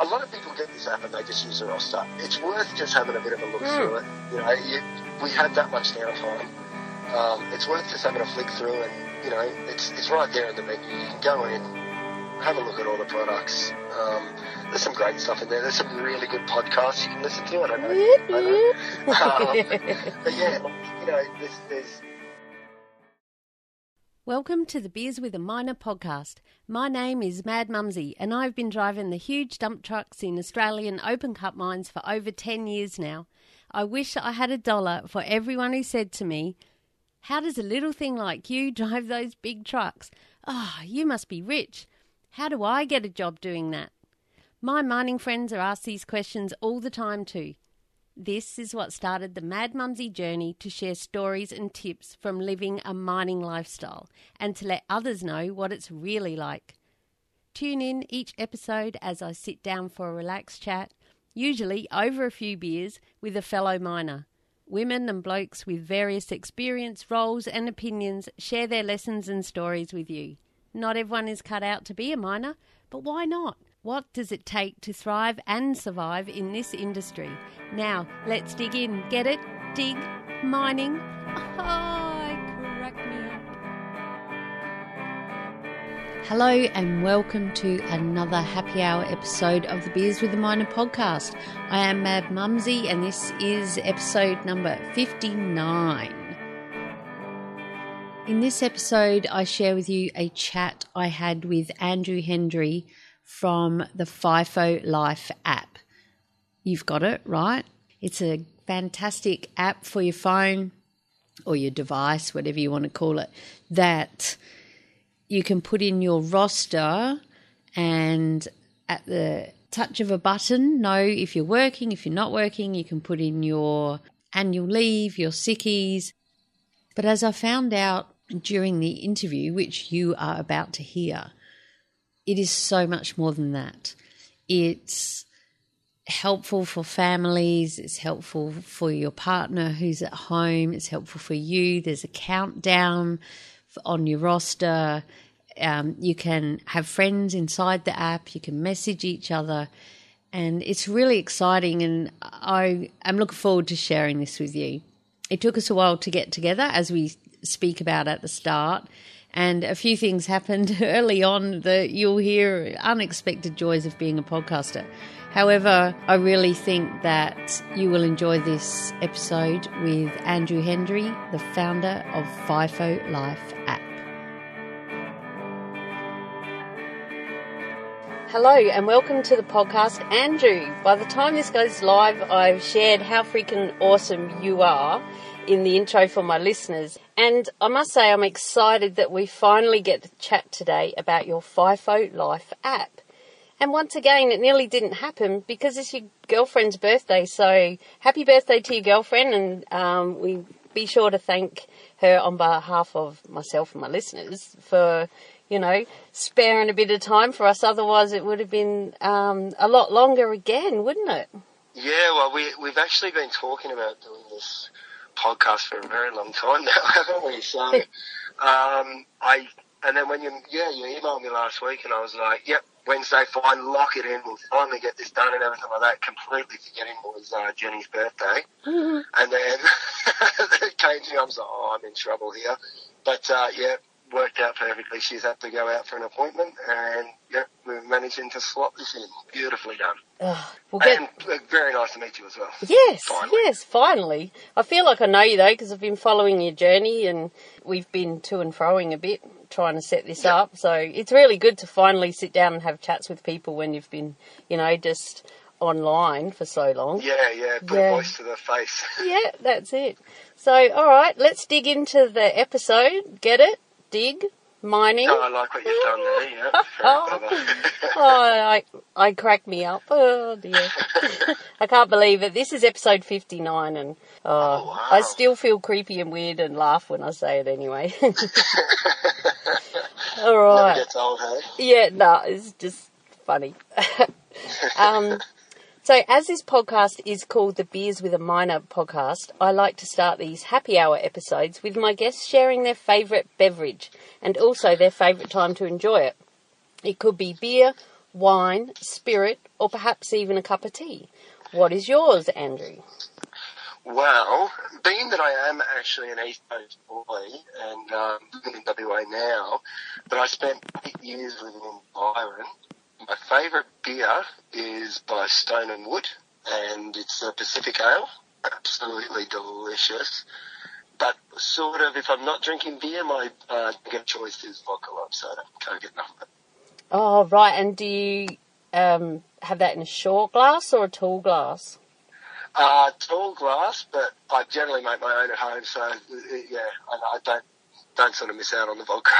a lot of people get this app and they just use the roster. It's worth just having a bit of a look Mm. through it. You know, you, we had that much downtime. Um, it's worth just having a flick through and, you know, it's, it's right there in the menu. You can go in, have a look at all the products. Um, there's some great stuff in there. There's some really good podcasts you can listen to. I don't know. I know. Um, but yeah, you know, there's, there's Welcome to the Beers with a Miner podcast. My name is Mad Mumsy, and I've been driving the huge dump trucks in Australian open cut mines for over 10 years now. I wish I had a dollar for everyone who said to me, How does a little thing like you drive those big trucks? Ah, you must be rich. How do I get a job doing that? My mining friends are asked these questions all the time too. This is what started the Mad Mumsy journey to share stories and tips from living a mining lifestyle and to let others know what it's really like. Tune in each episode as I sit down for a relaxed chat, usually over a few beers, with a fellow miner. Women and blokes with various experience, roles, and opinions share their lessons and stories with you. Not everyone is cut out to be a miner, but why not? What does it take to thrive and survive in this industry? Now, let's dig in. Get it? Dig? Mining? Oh, crack me up. Hello, and welcome to another happy hour episode of the Beers with the Miner podcast. I am Mad Mumsy, and this is episode number 59. In this episode, I share with you a chat I had with Andrew Hendry from the FIFO Life app. You've got it, right? It's a fantastic app for your phone or your device, whatever you want to call it, that you can put in your roster and at the touch of a button know if you're working, if you're not working, you can put in your annual leave, your sickies. But as I found out during the interview, which you are about to hear, it is so much more than that. It's helpful for families, it's helpful for your partner who's at home, it's helpful for you. There's a countdown on your roster. Um, you can have friends inside the app, you can message each other, and it's really exciting. And I am looking forward to sharing this with you. It took us a while to get together, as we speak about at the start. And a few things happened early on that you'll hear unexpected joys of being a podcaster. However, I really think that you will enjoy this episode with Andrew Hendry, the founder of FIFO Life app. Hello and welcome to the podcast, Andrew. By the time this goes live, I've shared how freaking awesome you are in the intro for my listeners. And I must say, I'm excited that we finally get to chat today about your FIFO Life app. And once again, it nearly didn't happen because it's your girlfriend's birthday. So happy birthday to your girlfriend, and um, we be sure to thank her on behalf of myself and my listeners for, you know, sparing a bit of time for us. Otherwise, it would have been um, a lot longer again, wouldn't it? Yeah, well, we, we've actually been talking about doing this podcast for a very long time now, haven't we? So, um, I, and then when you, yeah, you emailed me last week and I was like, yep, Wednesday, fine, lock it in, we'll finally get this done and everything like that, completely forgetting it was uh, Jenny's birthday. And then it came to me, I was like, oh, I'm in trouble here. But, uh, yeah, worked out perfectly. She's had to go out for an appointment and, yeah, we're managing to slot this in. Beautifully done. Oh, we'll get, And uh, very nice to meet you as well. Yes, Finally. yes, finally. I feel like I know you though because I've been following your journey and we've been to and froing a bit trying to set this up. So it's really good to finally sit down and have chats with people when you've been, you know, just online for so long. Yeah, yeah, put Yeah. a voice to the face. Yeah, that's it. So, all right, let's dig into the episode. Get it? Dig? Mining? No, I like what you've done there, yeah. Oh, I, I crack me up. Oh dear. I can't believe it. This is episode 59 and oh, wow. I still feel creepy and weird and laugh when I say it anyway. All right. Old, hey? Yeah, no, it's just funny. um, so, as this podcast is called the Beers with a Miner podcast, I like to start these happy hour episodes with my guests sharing their favourite beverage and also their favourite time to enjoy it. It could be beer, wine, spirit, or perhaps even a cup of tea. What is yours, Andrew? Well, being that I am actually an East Coast boy and um, living in WA now, but I spent eight years living in Byron, my favourite beer is by Stone and Wood, and it's a Pacific Ale. Absolutely delicious. But sort of, if I'm not drinking beer, my uh, drink choice is vodka lime soda. Can't get enough of it. Oh, right. And do you um, have that in a short glass or a tall glass? Uh, tall glass, but I generally make my own at home, so uh, yeah, I, I don't don't sort of miss out on the vodka.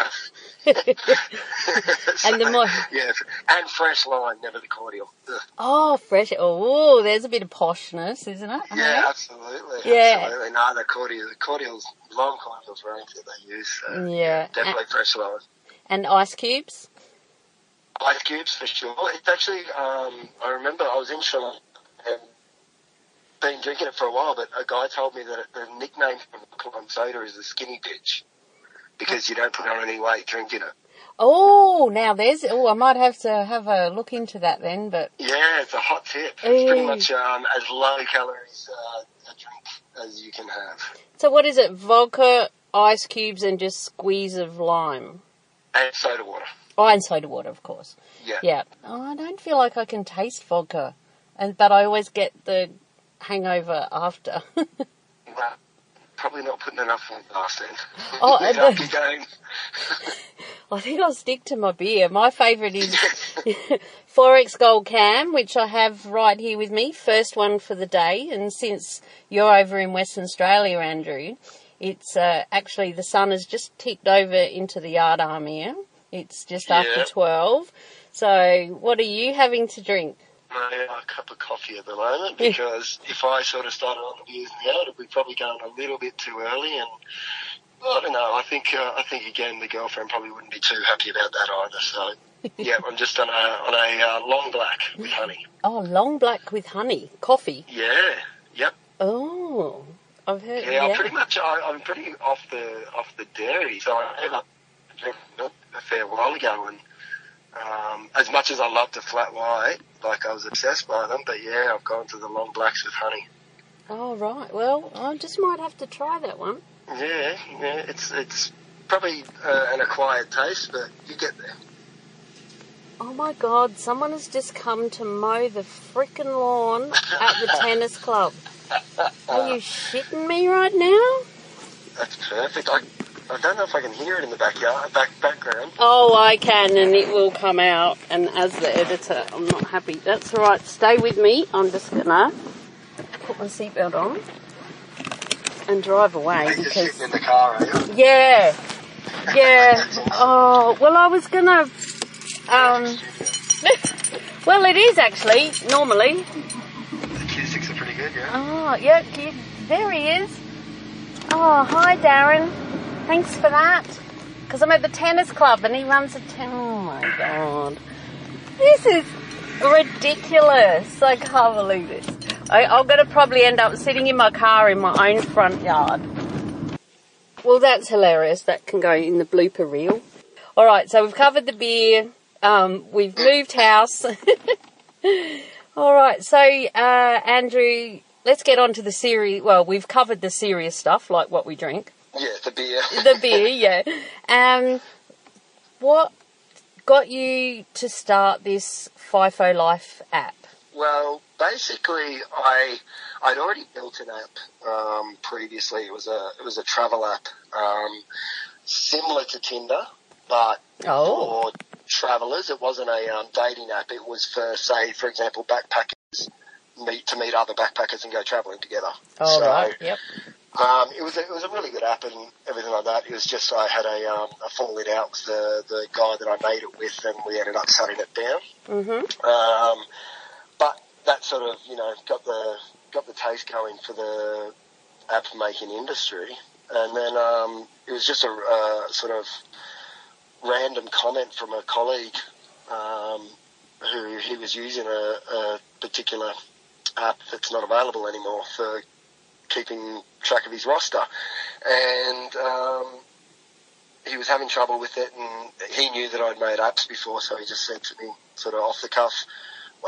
So, And the more- yeah, and fresh lime, never the cordial. Ugh. Oh, fresh. Oh, there's a bit of poshness, isn't it? Yeah, absolutely. Yeah. Absolutely. No, the cordial, the cordials, lime cordials range that they use. So Yeah. definitely fresh lime. And ice cubes? Ice cubes for sure. It's actually, um, I remember I was in Sri Lanka and been drinking it for a while, but a guy told me that the nickname for the lime soda is the skinny bitch because you don't put on any weight drinking it. Oh, now there's. Oh, I might have to have a look into that then. But Yeah, it's a hot tip. It's pretty much um, as low calories uh, a drink as you can have. so what is it? Vodka, ice cubes, and just squeeze of lime. And soda water. Oh, and soda water, of course. Yeah. Yeah. Oh, I don't feel like I can taste vodka, and but I always get the hangover after. Well, probably not putting enough the glass then. Oh, and the- go. I think I'll stick to my beer. My favourite is XXXX Gold Cam, which I have right here with me. First one for the day. And since you're over in Western Australia, Andrew, it's uh, actually the sun has just ticked over into the yard arm here. It's just after 12. So, what are you having to drink? My uh, cup of coffee at the moment because if I sort of started on the beers now, it'd be probably going a little bit too early. And I don't know. I think uh, I think again the girlfriend probably wouldn't be too happy about that either. So yeah, I'm just on a on a uh, long black with honey. Oh, long black with honey. Coffee. Yeah. Yep. Oh, I've heard. Yeah. Yeah. I'm pretty much I, I'm pretty off the off the dairy. So I drinking milk a fair while ago and. Um, as much as I love the flat white, like I was obsessed by them, but yeah, I've gone to the long blacks with honey. Oh, right. Well, I just might have to try that one. Yeah, yeah, it's it's probably uh, an acquired taste, but you get there. Oh my god, someone has just come to mow the frickin' lawn at the tennis club. Are you shitting me right now? That's perfect. I, I don't know if I can hear it in the backyard, back background. Oh, I can, and it will come out. And as the editor, I'm not happy. That's all right. Stay with me. I'm just gonna put my seatbelt on and drive away You're because sitting in the car, yeah, yeah. Oh, well, I was gonna. Um, well, it is actually normally. The acoustics are pretty good, yeah. Oh, yeah, there he is. Oh, hi, Darren. Thanks for that. Because I'm at the tennis club and he runs a ten. Oh my god, this is ridiculous. I can't believe this. I, I'm going to probably end up sitting in my car in my own front yard. Well, that's hilarious. That can go in the blooper reel. All right, so we've covered the beer. Um, we've moved house. All right, so uh, Andrew, let's get on to the series. Well, we've covered the serious stuff, like what we drink, Yeah, the beer. the beer, yeah. Um, what got you to start this FIFO Life app? Well, basically, I I'd already built an app um, previously. It was a it was a travel app, um, similar to Tinder, but Oh. for travellers. It wasn't a um, dating app. It was for, say, for example, backpackers meet to meet other backpackers and go travelling together. All so, right. Yep. Um, it was a, it was a really good app and everything like that. It was just I had a um, a falling out with the the guy that I made it with, and we ended up shutting it down. Mhm. Um, but that sort of you know got the got the taste going for the app making industry, and then um, it was just a uh, sort of random comment from a colleague um, who he was using a, a particular app that's not available anymore for keeping track of his roster, and um, he was having trouble with it, and he knew that I'd made apps before, so he just said to me, sort of off the cuff,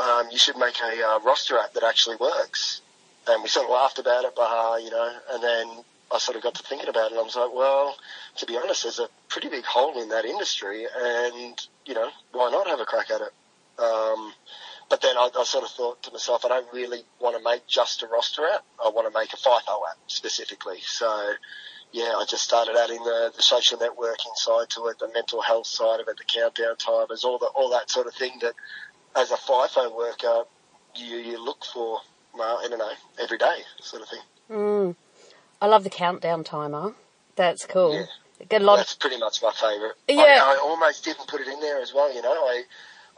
um, "You should make a uh, roster app that actually works." And we sort of laughed about it, bah, you know, and then I sort of got to thinking about it. and I was like, well, to be honest, there's a pretty big hole in that industry, and you know, why not have a crack at it? Um, but then I, I sort of thought to myself, I don't really want to make just a roster app. I want to make a FIFO app specifically. So, yeah, I just started adding the, the social networking side to it, the mental health side of it, the countdown timers, all the all that sort of thing that, as a FIFO worker, you, you look for, well, I don't know, every day sort of thing. Mm. I love the countdown timer. That's cool. Yeah. Get a lot That's pretty much my favourite. Yeah. I, I almost didn't put it in there as well, you know. I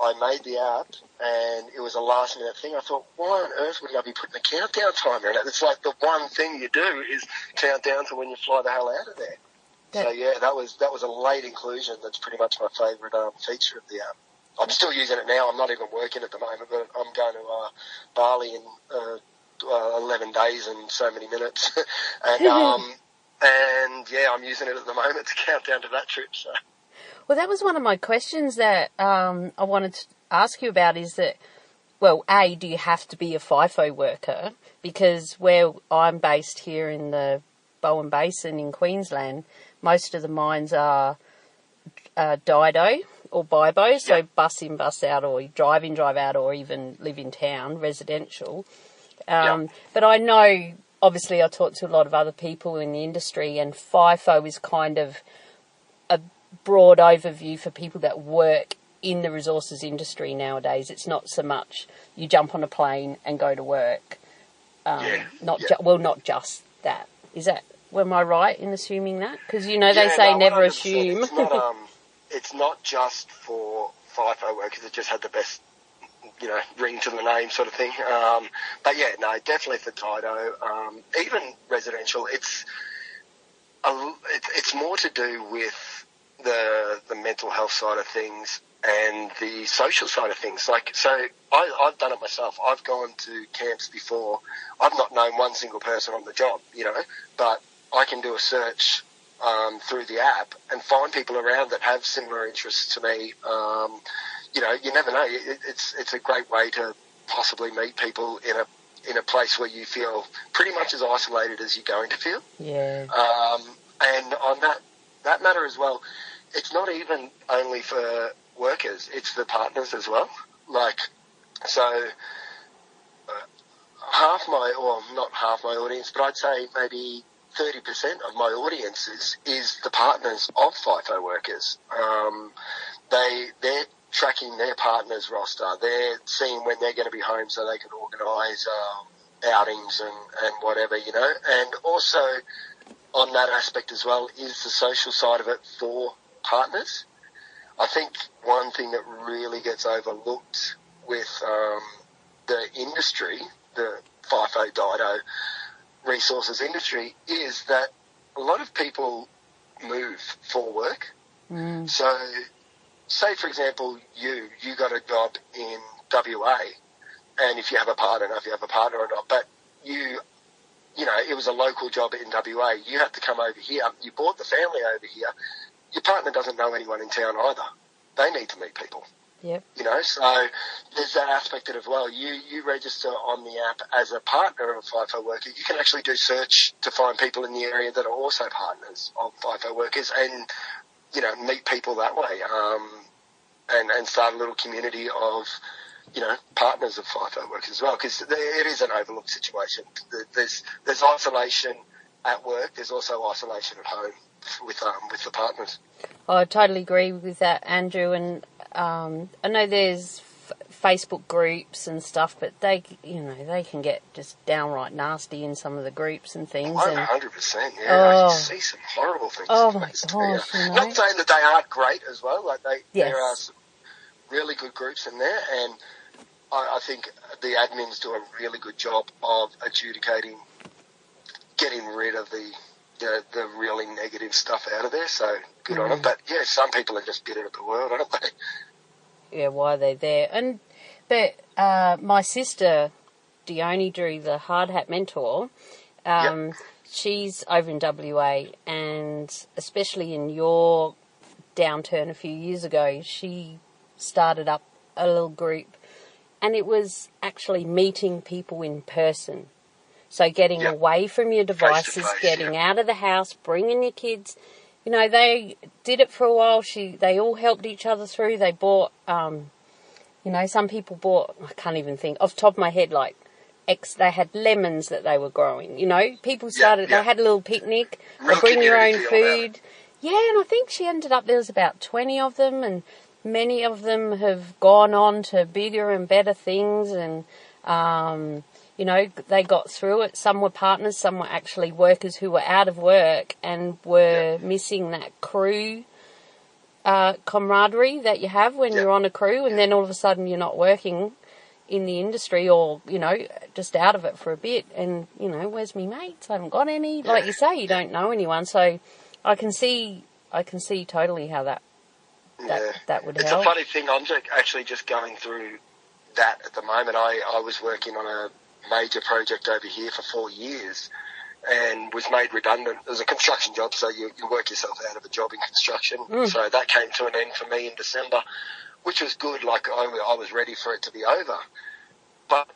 I made the app and it was a last minute thing. I thought, why on earth would I be putting a countdown timer in it? It's like the one thing you do is count down to when you fly the hell out of there. That- so yeah, that was that was a late inclusion. That's pretty much my favourite um, feature of the app. I'm still using it now. I'm not even working at the moment, but I'm going to uh, Bali in uh, uh, 11 days and so many minutes, and um, and yeah, I'm using it at the moment to count down to that trip. So. Well, that was one of my questions that um, I wanted to ask you about. Is that well, a do you have to be a FIFO worker? Because where I'm based here in the Bowen Basin in Queensland, most of the mines are uh, Dido or Bibo, so Yeah. bus in, bus out, or drive in, drive out, or even live in town, residential. Um, Yeah. But I know, obviously, I talk to a lot of other people in the industry, and FIFO is kind of broad overview for people that work in the resources industry nowadays. It's not so much you jump on a plane and go to work. Um, Yeah, Not yeah. ju- well, not just that. Is that? Am I right in assuming that? Because you know they Yeah, say no, never assume. It's not, um, it's not just for FIFO workers. It just had the best, you know, ring to the name sort of thing. Um, but yeah, no, definitely for Dido. Um, even residential, it's a, it's it's more to do with the the mental health side of things and the social side of things. Like, so I, I've done it myself. I've gone to camps before. I've not known one single person on the job, you know, but I can do a search um, through the app and find people around that have similar interests to me. Um, you know, you never know. It, it's it's a great way to possibly meet people in a in a place where you feel pretty much as isolated as you're going to feel. yeah. Um, and on that that matter as well, it's not even only for workers; it's for partners as well. Like, so uh, half my, or not half my audience, but I'd say maybe. 30% of my audience is, is the partners of FIFO workers. Um, they, they're tracking their partner's roster. They're seeing when they're going to be home so they can organise um, outings and, and whatever, you know. And also on that aspect as well is the social side of it for partners. I think one thing that really gets overlooked with um, the industry, the FIFO Dido resources industry, is that a lot of people move for work. Mm. So, say for example, you you got a job in WA, and if you have a partner, I don't know if you have a partner or not, but you, you know, it was a local job in WA. You had to come over here. You brought the family over here. Your partner doesn't know anyone in town either. They need to meet people. Yep. You know, so there's that aspect of it as well. You you register on the app as a partner of a FIFO worker. You can actually do search to find people in the area that are also partners of FIFO workers, and you know meet people that way, um, and and start a little community of you know partners of FIFO workers as well, because it is an overlooked situation. There's there's isolation at work. There's also isolation at home with um with the partners. I totally agree with that, Andrew. And um, I know there's f- Facebook groups and stuff, but they, you know, they can get just downright nasty in some of the groups and things. Hundred percent, yeah. I Oh. can see some horrible things. Oh, my gosh, you know. Not saying that they aren't great as well. Like they, Yes. there are some really good groups in there, and I, I think the admins do a really good job of adjudicating, getting rid of the the, the really negative stuff out of there. So good on Mm. them. But yeah, some people are just bitter at the world, aren't they? yeah, why are they're there. And but uh, my sister Dione Drew, the hard hat mentor, um, she's over in WA, and especially in your downturn a few years ago, she started up a little group, and it was actually meeting people in person. So getting Yep. away from your devices, face, getting yeah. out of the house, bringing your kids. You know, they did it for a while. She, they all helped each other through. They bought, um, you know, some people bought. I can't even think off the top of my head. Like, ex, they had lemons that they were growing. You know, people started. yeah. They had a little picnic. They Real bring your own community feel about food. Yeah, and I think she ended up there was about twenty of them, and many of them have gone on to bigger and better things, and um, you know they got through it. Some were partners, some were actually workers who were out of work and were missing that crew uh, camaraderie that you have when Yeah. you're on a crew, and then all of a sudden you're not working in the industry or you know just out of it for a bit and you know where's me mates i haven't got any like you say you don't know anyone so i can see i can see totally how that that, Yeah. that would It's help a funny thing. I'm actually just going through that at the moment. I, I was working on a major project over here for four years and was made redundant. It was a construction job, so you, you work yourself out of a job in construction. Mm. So that came to an end for me in December, which was good. Like I, I was ready for it to be over. But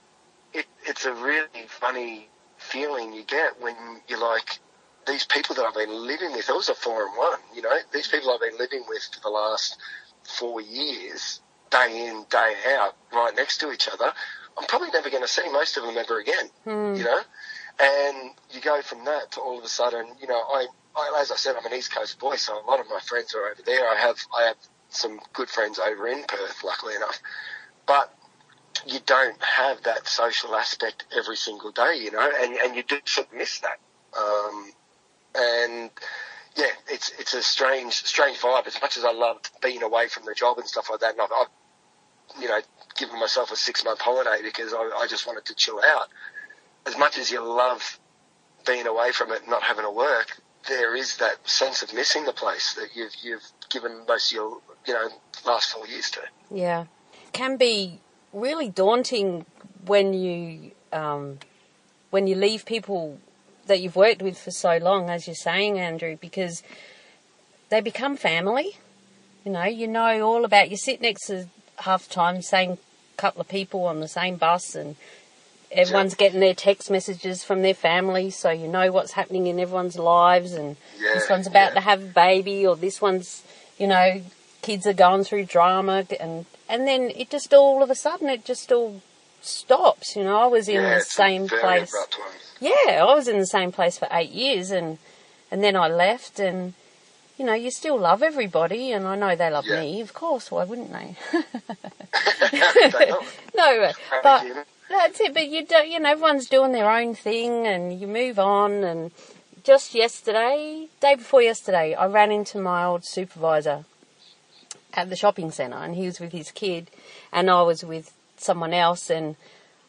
it, it's a really funny feeling you get when you're like, these people that I've been living with, it was a four and one, you know, these people I've been living with for the last four years, day in, day out, right next to each other, I'm probably never going to see most of them ever again, you know? And you go from that to all of a sudden, you know, I, I, as I said, I'm an East Coast boy, so a lot of my friends are over there. I have, I have some good friends over in Perth, luckily enough. But you don't have that social aspect every single day, you know, and, and you do sort of miss that. Um, and yeah, it's it's a strange strange vibe. As much as I loved being away from the job and stuff like that, and I've, I've you know giving myself a six month holiday because I, I just wanted to chill out. As much as you love being away from it, not having to work, there is that sense of missing the place that you've you've given most of your you know last four years to. yeah can be really daunting when you um, when you leave people that you've worked with for so long as you're saying andrew because they become family you know you know all about you sit next to half time same couple of people on the same bus and everyone's getting their text messages from their family so you know what's happening in everyone's lives and Yeah, this one's about yeah. to have a baby or this one's you know kids are going through drama and and then it just all of a sudden it just all stops you know i was in yeah, the same place yeah, I was in the same place for eight years, and and then I left, and you know, you still love everybody, and I know they love Yeah. me, of course. Why wouldn't they? No, but that's it. But you don't, you know, everyone's doing their own thing, and you move on. And just yesterday, day before yesterday, I ran into my old supervisor at the shopping centre, and he was with his kid, and I was with someone else, and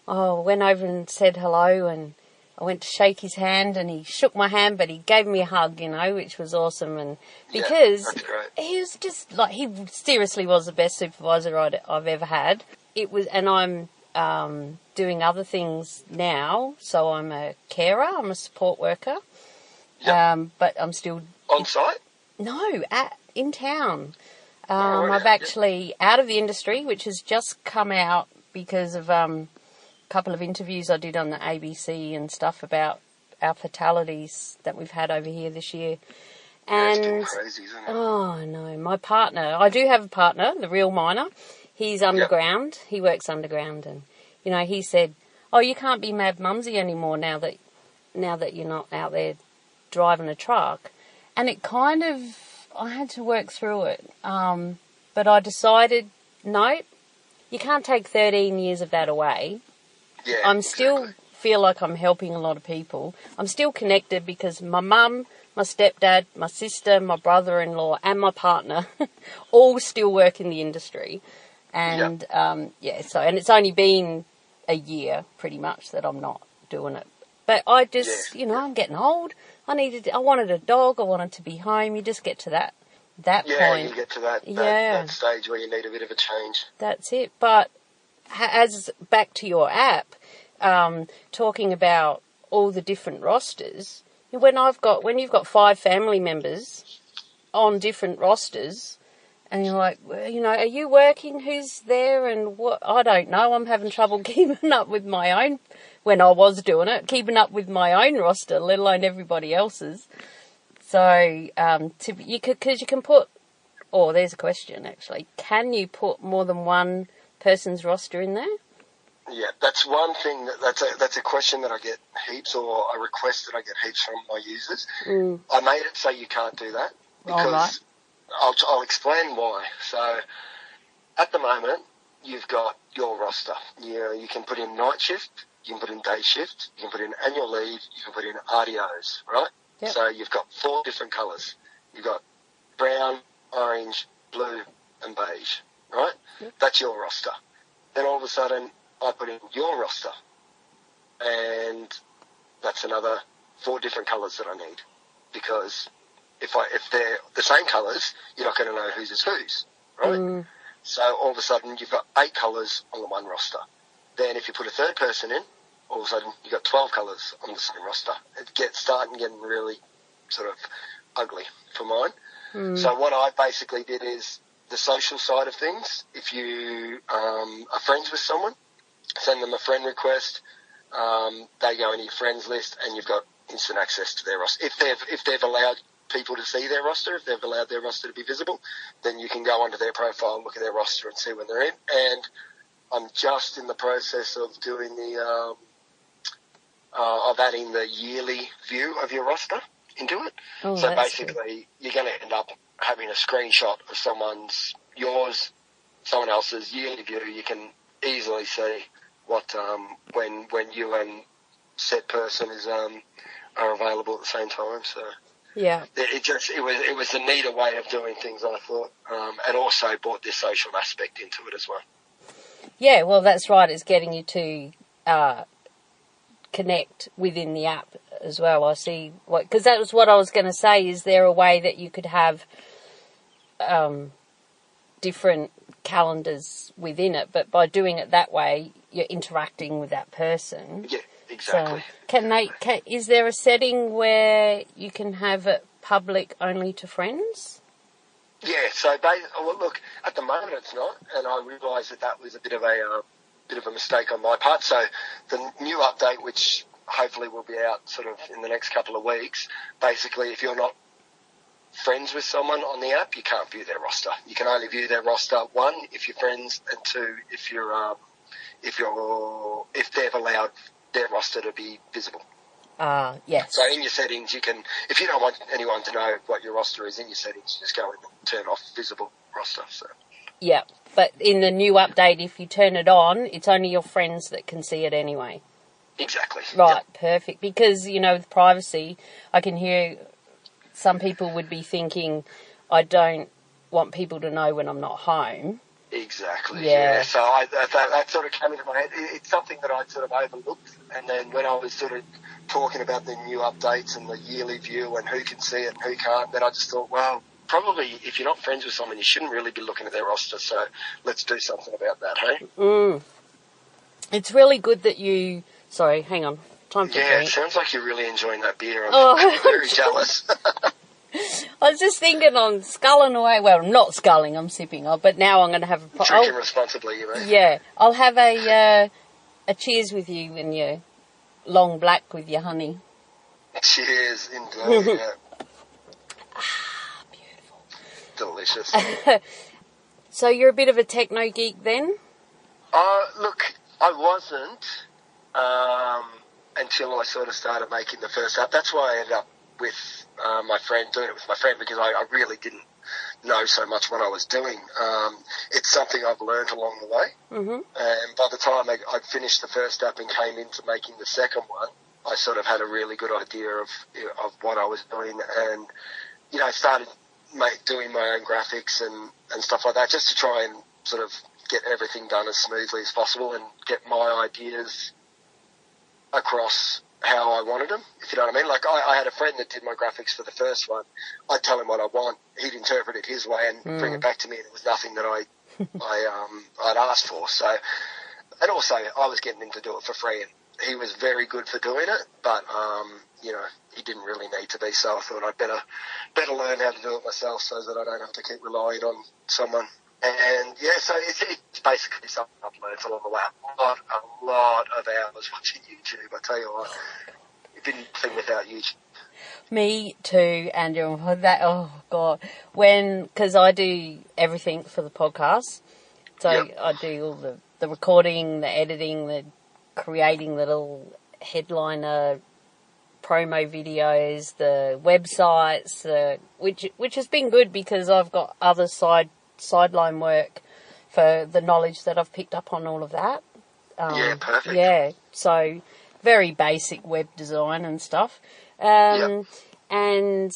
oh, went over and said hello, and I went to shake his hand, and he shook my hand, but he gave me a hug, you know, which was awesome, and because great. he was just like he seriously was the best supervisor I'd, I've ever had. It was, and I'm um, doing other things now, so I'm a carer, I'm a support worker, um, but I'm still On site? no, at in town. Oh, Um, yeah, I've yeah. actually out of the industry, which has just come out because of um, couple of interviews I did on the ABC and stuff about our fatalities that we've had over here this year. Yeah, it's And getting crazy, isn't it? oh no, my partner. I do have a partner, the real miner. He's underground. He works underground, and you know he said, "Oh, you can't be Mad Mumsy anymore now that now that you're not out there driving a truck." And it kind of I had to work through it, um, but I decided no, you can't take 13 years of that away. Yeah, I'm still exactly. feel like I'm helping a lot of people. I'm still connected because my mum, my stepdad, my sister, my brother-in-law, and my partner all still work in the industry. And um, yeah, so and it's only been a year pretty much that I'm not doing it. But I just, Yeah. you know, I'm getting old. I needed, I wanted a dog. I wanted to be home. You just get to that that Yeah, point. you get to that, that, Yeah. that stage where you need a bit of a change. That's it. But as back to your app, um, talking about all the different rosters, when I've got when you've got five family members on different rosters, and you're like, well, you know, are you working? Who's there? And what? I don't know. I'm having trouble keeping up with my own. When I was doing it, keeping up with my own roster, let alone everybody else's. So, um, to you could because you can put. Oh, there's a question actually. Can you put more than one person's roster in there? Yeah, that's one thing. That, that's a that's a question that I get heaps, or a request that I get heaps from my users. Mm. I made it so you can't do that because right. I'll I'll explain why. So, at the moment, you've got your roster. You know, you can put in night shift, you can put in day shift, you can put in annual leave, you can put in RDOs, right? Yep. So you've got four different colours. You've got brown, orange, blue, and beige, right? That's your roster. Then all of a sudden, I put in your roster, and that's another four different colours that I need because if I if they're the same colours, you're not going to know whose is whose, right? Mm. So all of a sudden, you've got eight colours on the one roster. Then if you put a third person in, all of a sudden you've got 12 colours on the same roster. It gets starting getting really sort of ugly for mine. Mm. So what I basically did is the social side of things. If you um, are friends with someone, send them a friend request. Um, they go into your friends list, and you've got instant access to their roster. If they've if they've allowed people to see their roster, if they've allowed their roster to be visible, then you can go onto their profile and look at their roster and see when they're in. And I'm just in the process of doing the um, uh, of adding the yearly view of your roster into it. Oh, so good. basically, you're going to end up having a screenshot of someone's yours, someone else's yearly view. You can easily see what um, when when you and said person is um, are available at the same time. So Yeah. it, it just it was it was a neater way of doing things. I thought, um, and also brought this social aspect into it as well. Yeah, well, that's right. It's getting you to uh, connect within the app as well. I see what because that was what I was going to say. Is there a way that you could have um, different calendars within it, but by doing it that way, you're interacting with that person. Yeah, exactly. So, can they? Can, is there a setting where you can have it public only to friends? Yeah, so ba well, look, at the moment it's not, and I realised that that was a bit of a uh, bit of a mistake on my part. So the new update, which hopefully will be out sort of in the next couple of weeks, basically, if you're not friends with someone on the app, you can't view their roster. You can only view their roster one if you're friends, and two if you're um, if you're if they've allowed their roster to be visible. Ah, yes. So in your settings, you can, if you don't want anyone to know what your roster is in your settings, just go and turn off visible roster. So Yeah, but in the new update, if you turn it on, it's only your friends that can see it anyway. Exactly. Right, perfect. Because, you know, with privacy, I can hear some people would be thinking, I don't want people to know when I'm not home. Exactly. Yeah. Yeah. So I, that, that, that sort of came into my head. It, it's something that I'd sort of overlooked, and then when I was sort of talking about the new updates and the yearly view and who can see it and who can't, then I just thought, well. Probably, if you're not friends with someone, you shouldn't really be looking at their roster. So let's do something about that, hey? Mm. It's really good that you. Sorry, hang on. Time Yeah, it sounds like you're really enjoying that beer. I'm Oh. very jealous. I was just thinking on sculling away. Well, I'm not sculling, I'm sipping on, but now I'm going to have a. pro- Drinking I'll- responsibly, you mean? Yeah, I'll have a uh, a cheers with you when you're long black with your honey. Cheers, indeed. yeah. Beautiful. Delicious. So you're a bit of a techno geek then? Uh, look, I wasn't um, until I sort of started making the first app. That's why I ended up with uh, my friend, doing it with my friend, because I, I really didn't know so much what I was doing. Um, it's something I've learned along the way. Mm-hmm. And by the time I, finished the first app and came into making the second one, I sort of had a really good idea of of what I was doing, and you know, started make, doing my own graphics and and stuff like that, just to try and sort of get everything done as smoothly as possible and get my ideas across how I wanted them. If you know what I mean. Like I, I had a friend that did my graphics for the first one. I'd tell him what I want. He'd interpret it his way and bring it back to me, and it was nothing that I I um I'd asked for. So, and also I was getting him to do it for free, and he was very good for doing it, but um, you know he didn't really need to be. So I thought I'd better better learn how to do it myself, so that I don't have to keep relying on someone. And yeah, so it's, it's basically something I've learned along the way. A lot, a lot of hours watching YouTube. I tell you what, it didn't thing without YouTube. Me too, Andrew. That oh god, when because I do everything for the podcast, so Yep. I do all the the recording, the editing, the creating the little headliner promo videos, the websites, the which which has been good because I've got other side sideline work for the knowledge that I've picked up on all of that. Um, Yeah, perfect. Yeah, so very basic web design and stuff. Um, Yep. And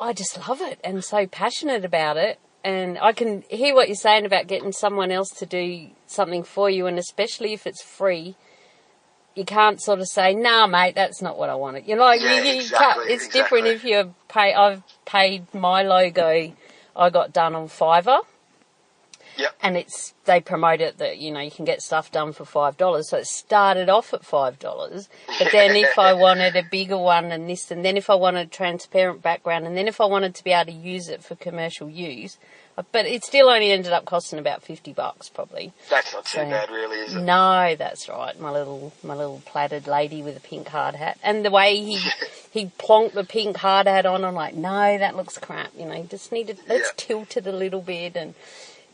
I just love it and so passionate about it. And I can hear what you're saying about getting someone else to do something for you, and especially if it's free, you can't sort of say, "Nah, mate, that's not what I wanted." You know, like, Yeah, you, you exactly, can't, it's different if you pay. I've paid my logo. I got done on Fiverr. Yep. and it's they promote it that you know you can get stuff done for five dollars. So it started off at five dollars. But then if i wanted a bigger one and this and then if i wanted a transparent background and then if i wanted to be able to use it for commercial use but it still only ended up costing about 50 bucks probably That's not too So- bad, really, is it? no that's right my little my little plaited lady with a pink hard hat and the way he he plonked the pink hard hat on i'm like no that looks crap you know you just needed let's Yeah. tilt it a little bit and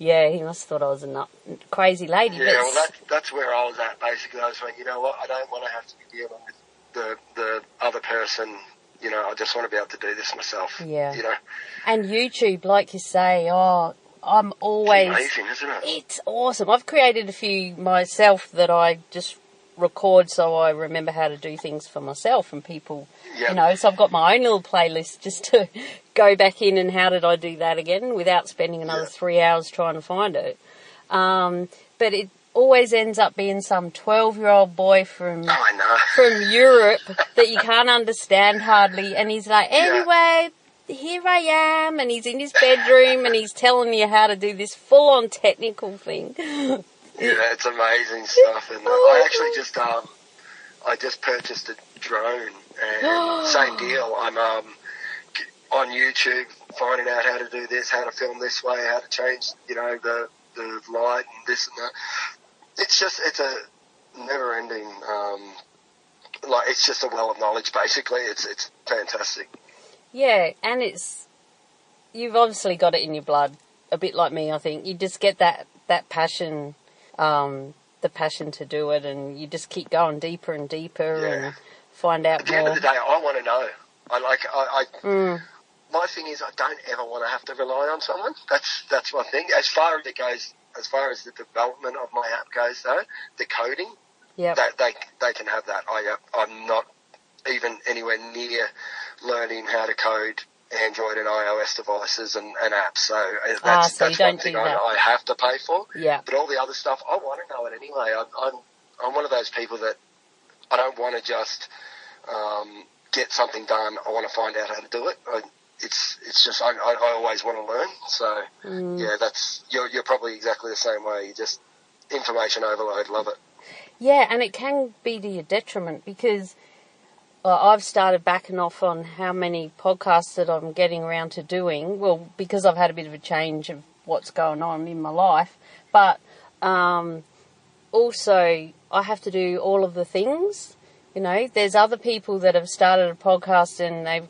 yeah, he must have thought I was a nut, crazy lady. Yeah, well, that, that's where I was at. Basically, I was like, you know what? I don't want to have to be dealing with the the other person. You know, I just want to be able to do this myself. Yeah. You know, and YouTube, like you say, oh, I'm always. amazing, isn't it? It's awesome. I've created a few myself that I just record so I remember how to do things for myself and people. Yeah. You know, so I've got my own little playlist just to go back in and how did I do that again without spending another Yeah. three hours trying to find it. Um, but it always ends up being some 12 year old boy from Oh, I know. from Europe that you can't understand hardly. And he's like, anyway, here I am. And he's in his bedroom and he's telling you how to do this full on technical thing. Yeah, it's amazing stuff. And uh, I actually just um, I just purchased a drone, and same deal. I'm um on YouTube finding out how to do this, how to film this way, how to change, you know, the the light and this and that. It's just it's a never ending. Um, like it's just a well of knowledge. Basically, it's it's fantastic. Yeah, and it's, you've obviously got it in your blood, a bit like me, I think. You just get that, that passion, um, the passion to do it, and you just keep going deeper and deeper Yeah. and find out At the end more. of the day, I want to know. I like I. I Mm, my thing is I don't ever want to have to rely on someone. That's that's my thing. As far as it goes, as far as the development of my app goes, though, the coding, yep. that they they can have that. I uh, I'm not even anywhere near learning how to code Android and iOS devices and, and apps. So uh, that's, Ah, so that's one thing do I. I have to pay for. yeah. But all the other stuff, I want to know it anyway. I'm I'm, I'm one of those people that I don't want to just um, get something done. I want to find out how to do it. I, it's it's just I, I, always want to learn. So Mm. yeah, that's you're you're probably exactly the same way. You just information overload. Love it. Yeah, and it can be to your detriment because well, I've started backing off on how many podcasts that I'm getting around to doing. Well, because I've had a bit of a change of what's going on in my life, but um, also I have to do all of the things. You know, there's other people that have started a podcast and they've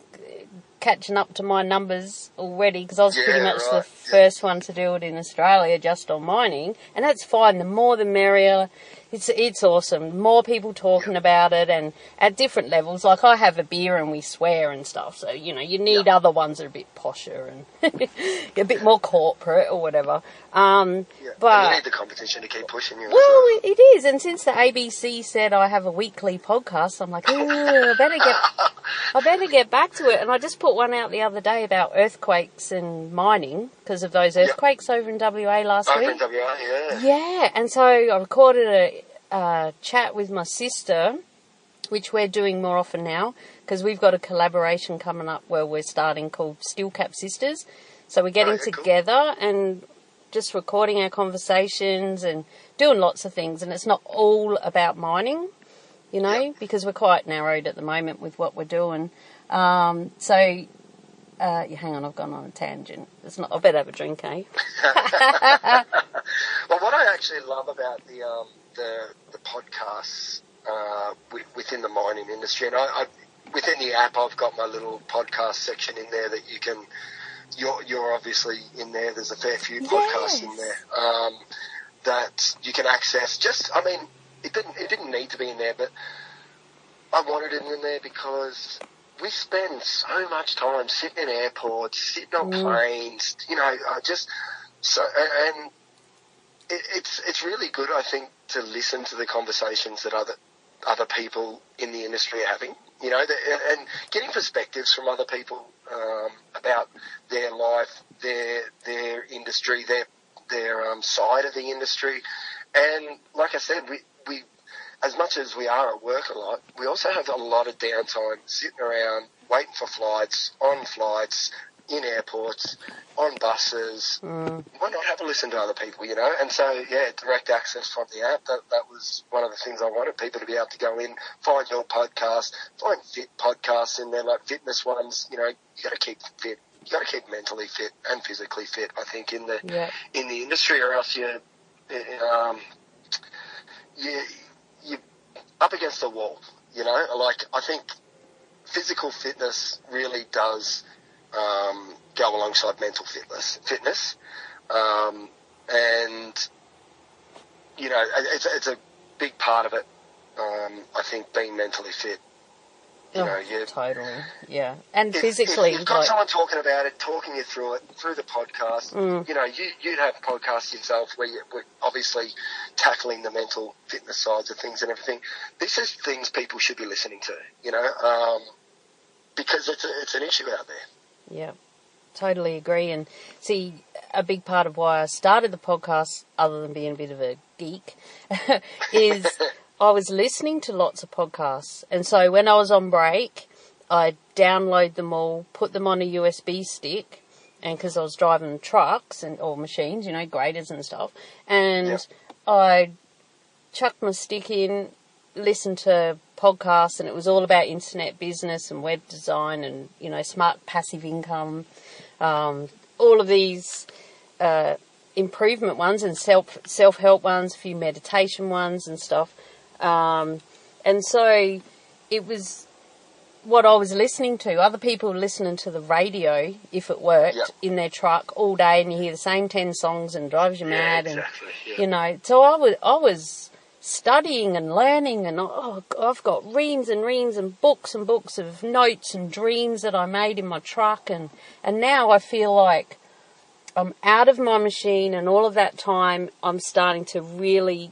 catching up to my numbers already because I was pretty Yeah, much the right, yeah. first one to do it in Australia just on mining, and that's fine. The more the merrier. It's it's awesome. More people talking about it, and at different levels. Like I have a beer and we swear and stuff. So you know you need other ones that are a bit posher and a bit more corporate or whatever. Um, Yeah. but and you need the competition to keep pushing you. well, well. it is, and since the ABC said I have a weekly podcast, I'm like, "Ooh, I better get, I better get back to it. And I just put one out the other day about earthquakes and mining because of those earthquakes over in WA last Over week. WA, yeah. Yeah, and so I recorded a, a chat with my sister, which we're doing more often now because we've got a collaboration coming up where we're starting called Steel Cap Sisters. So we're getting yeah, cool. together and just recording our conversations and doing lots of things, and it's not all about mining. you know, Yep. because we're quite narrowed at the moment with what we're doing. Um, so, uh, yeah, hang on, I've gone on a tangent. It's not. I better have a drink, eh? Well, what I actually love about the um, the, the podcasts uh, within the mining industry, and I, I within the app, I've got my little podcast section in there that you can. You're you're obviously in there. There's a fair few podcasts in there um, that you can access. Just, I mean, it didn't it didn't need to be in there, but I wanted it in there because we spend so much time sitting in airports, sitting on Mm. planes. You know, I just so and and it, it's it's really good, I think, to listen to the conversations that other other people in the industry are having. You know, and getting perspectives from other people um, about their life, their their industry, their their um, side of the industry, and like I said, we we as much as we are at work a lot, we also have a lot of downtime sitting around waiting for flights, on flights, in airports, on buses. Mm. Why not have a listen to other people, you know? And so, yeah, direct access from the app, that, that was one of the things I wanted people to be able to go in, find your podcast, find fit podcasts in there, like fitness ones, you know, you got to keep fit. You got to keep mentally fit and physically fit, I think, in the Yeah. in the industry, or else you, um, you, you up against the wall. You know, like I think physical fitness really does um, go alongside mental fitness. Fitness, um, and you know, it's it's a big part of it. Um, I think being mentally fit. You Oh, know, you totally. Yeah. And if- physically, if you've got like, someone talking about it, talking you through it through the podcast. Mm. You know, you, you'd have podcasts yourself where you, we're obviously tackling the mental fitness sides of things and everything. This is things people should be listening to. You know, um, because it's a, it's an issue out there. Yeah, totally agree. And see, a big part of why I started the podcast, other than being a bit of a geek, is I was listening to lots of podcasts. And so when I was on break, I'd download them all, put them on a USB stick, and because I was driving trucks and or machines, you know, graders and stuff, and Yeah. I'd chuck my stick in, listen to podcasts, and it was all about internet business and web design and you know smart passive income, um, all of these uh, improvement ones and self self help ones, a few meditation ones and stuff, um, and so it was what I was listening to. Other people were listening to the radio if it worked Yeah. in their truck all day, and you hear the same ten songs and drives you mad and. Yeah. you know. So I was I was studying and learning, and oh, I've got reams and reams and books and books of notes and dreams that I made in my truck, and and now I feel like I'm out of my machine, and all of that time I'm starting to really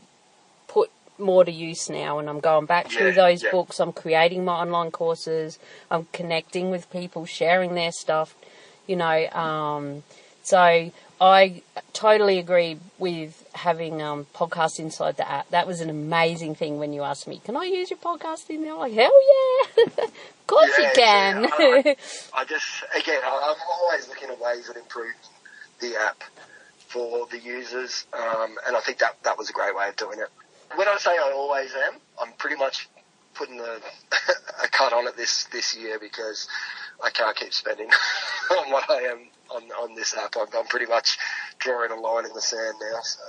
put more to use now, and I'm going back through those yeah. books. I'm creating my online courses. I'm connecting with people, sharing their stuff. You know, um, so I totally agree with having um, podcasts inside the app. That was an amazing thing when you asked me, "Can I use your podcast in there?" I'm like, hell yeah, of course you can. yeah. I- I just, again, I- I'm always looking at ways that improve the app for the users, um, and I think that that was a great way of doing it. When I say I always am, I'm pretty much putting a, a cut on it this this year because I can't keep spending on what I am on on this app. I'm, I'm pretty much drawing a line in the sand now. So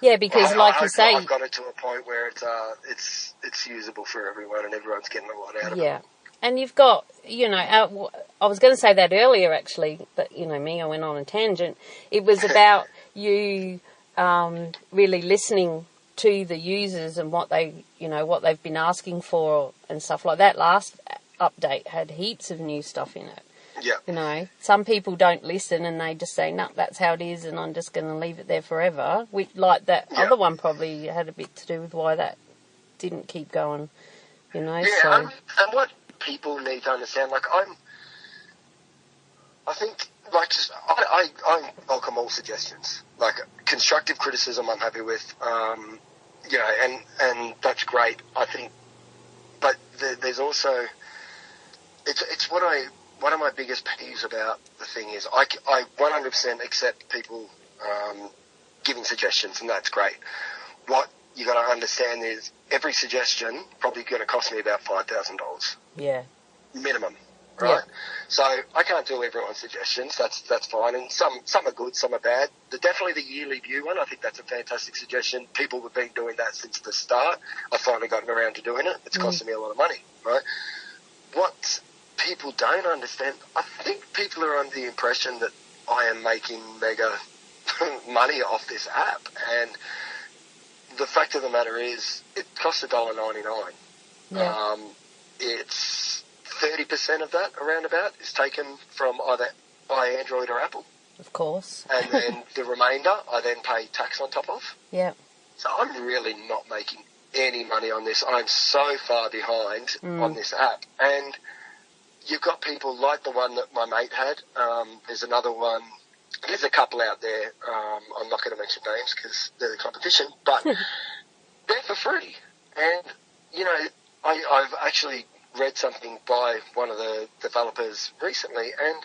yeah, because I- like I- you say, I've got it to a point where it's uh, it's it's usable for everyone, and everyone's getting a lot out of it. Yeah. And you've got, you know, uh, I was going to say that earlier actually, but you know me, I went on a tangent. It was about you um, really listening to the users and what they, you know, what they've been asking for and stuff like that. Last update had heaps of new stuff in it. Yeah. You know, some people don't listen and they just say, "No, that's how it is," and I'm just going to leave it there forever. We, like that Yeah. other one probably had a bit to do with why that didn't keep going. You know, Yeah, so and, and what people need to understand, like I'm, I think, like just I, I, I welcome all suggestions. Like constructive criticism, I'm happy with. Um, you know, and and that's great. I think, but there, there's also, it's it's what I one of my biggest peeves about the thing is I, I 100% accept people um, giving suggestions, and that's great. What you got to understand is every suggestion probably going to cost me about five thousand dollars Yeah. minimum, right? So I can't do everyone's suggestions. That's that's fine, and some some are good, some are bad. The, definitely the yearly view one. I think that's a fantastic suggestion. People have been doing that since the start. I've finally gotten around to doing it. It's costing me a lot of money, right? What people don't understand, I think people are under the impression that I am making mega money off this app, and the fact of the matter is, it costs a dollar ninety nine. Yeah. Um, it's thirty percent of that, around about, is taken from either by Android or Apple, Of course. and then the remainder I then pay tax on top of. Yeah. So I'm really not making any money on this. I'm so far behind on this app, and you've got people like the one that my mate had. Um, there's another one. There's a couple out there. Um, I'm not going to mention names because they're the competition, but they're for free. And you know, I, I've actually read something by one of the developers recently, and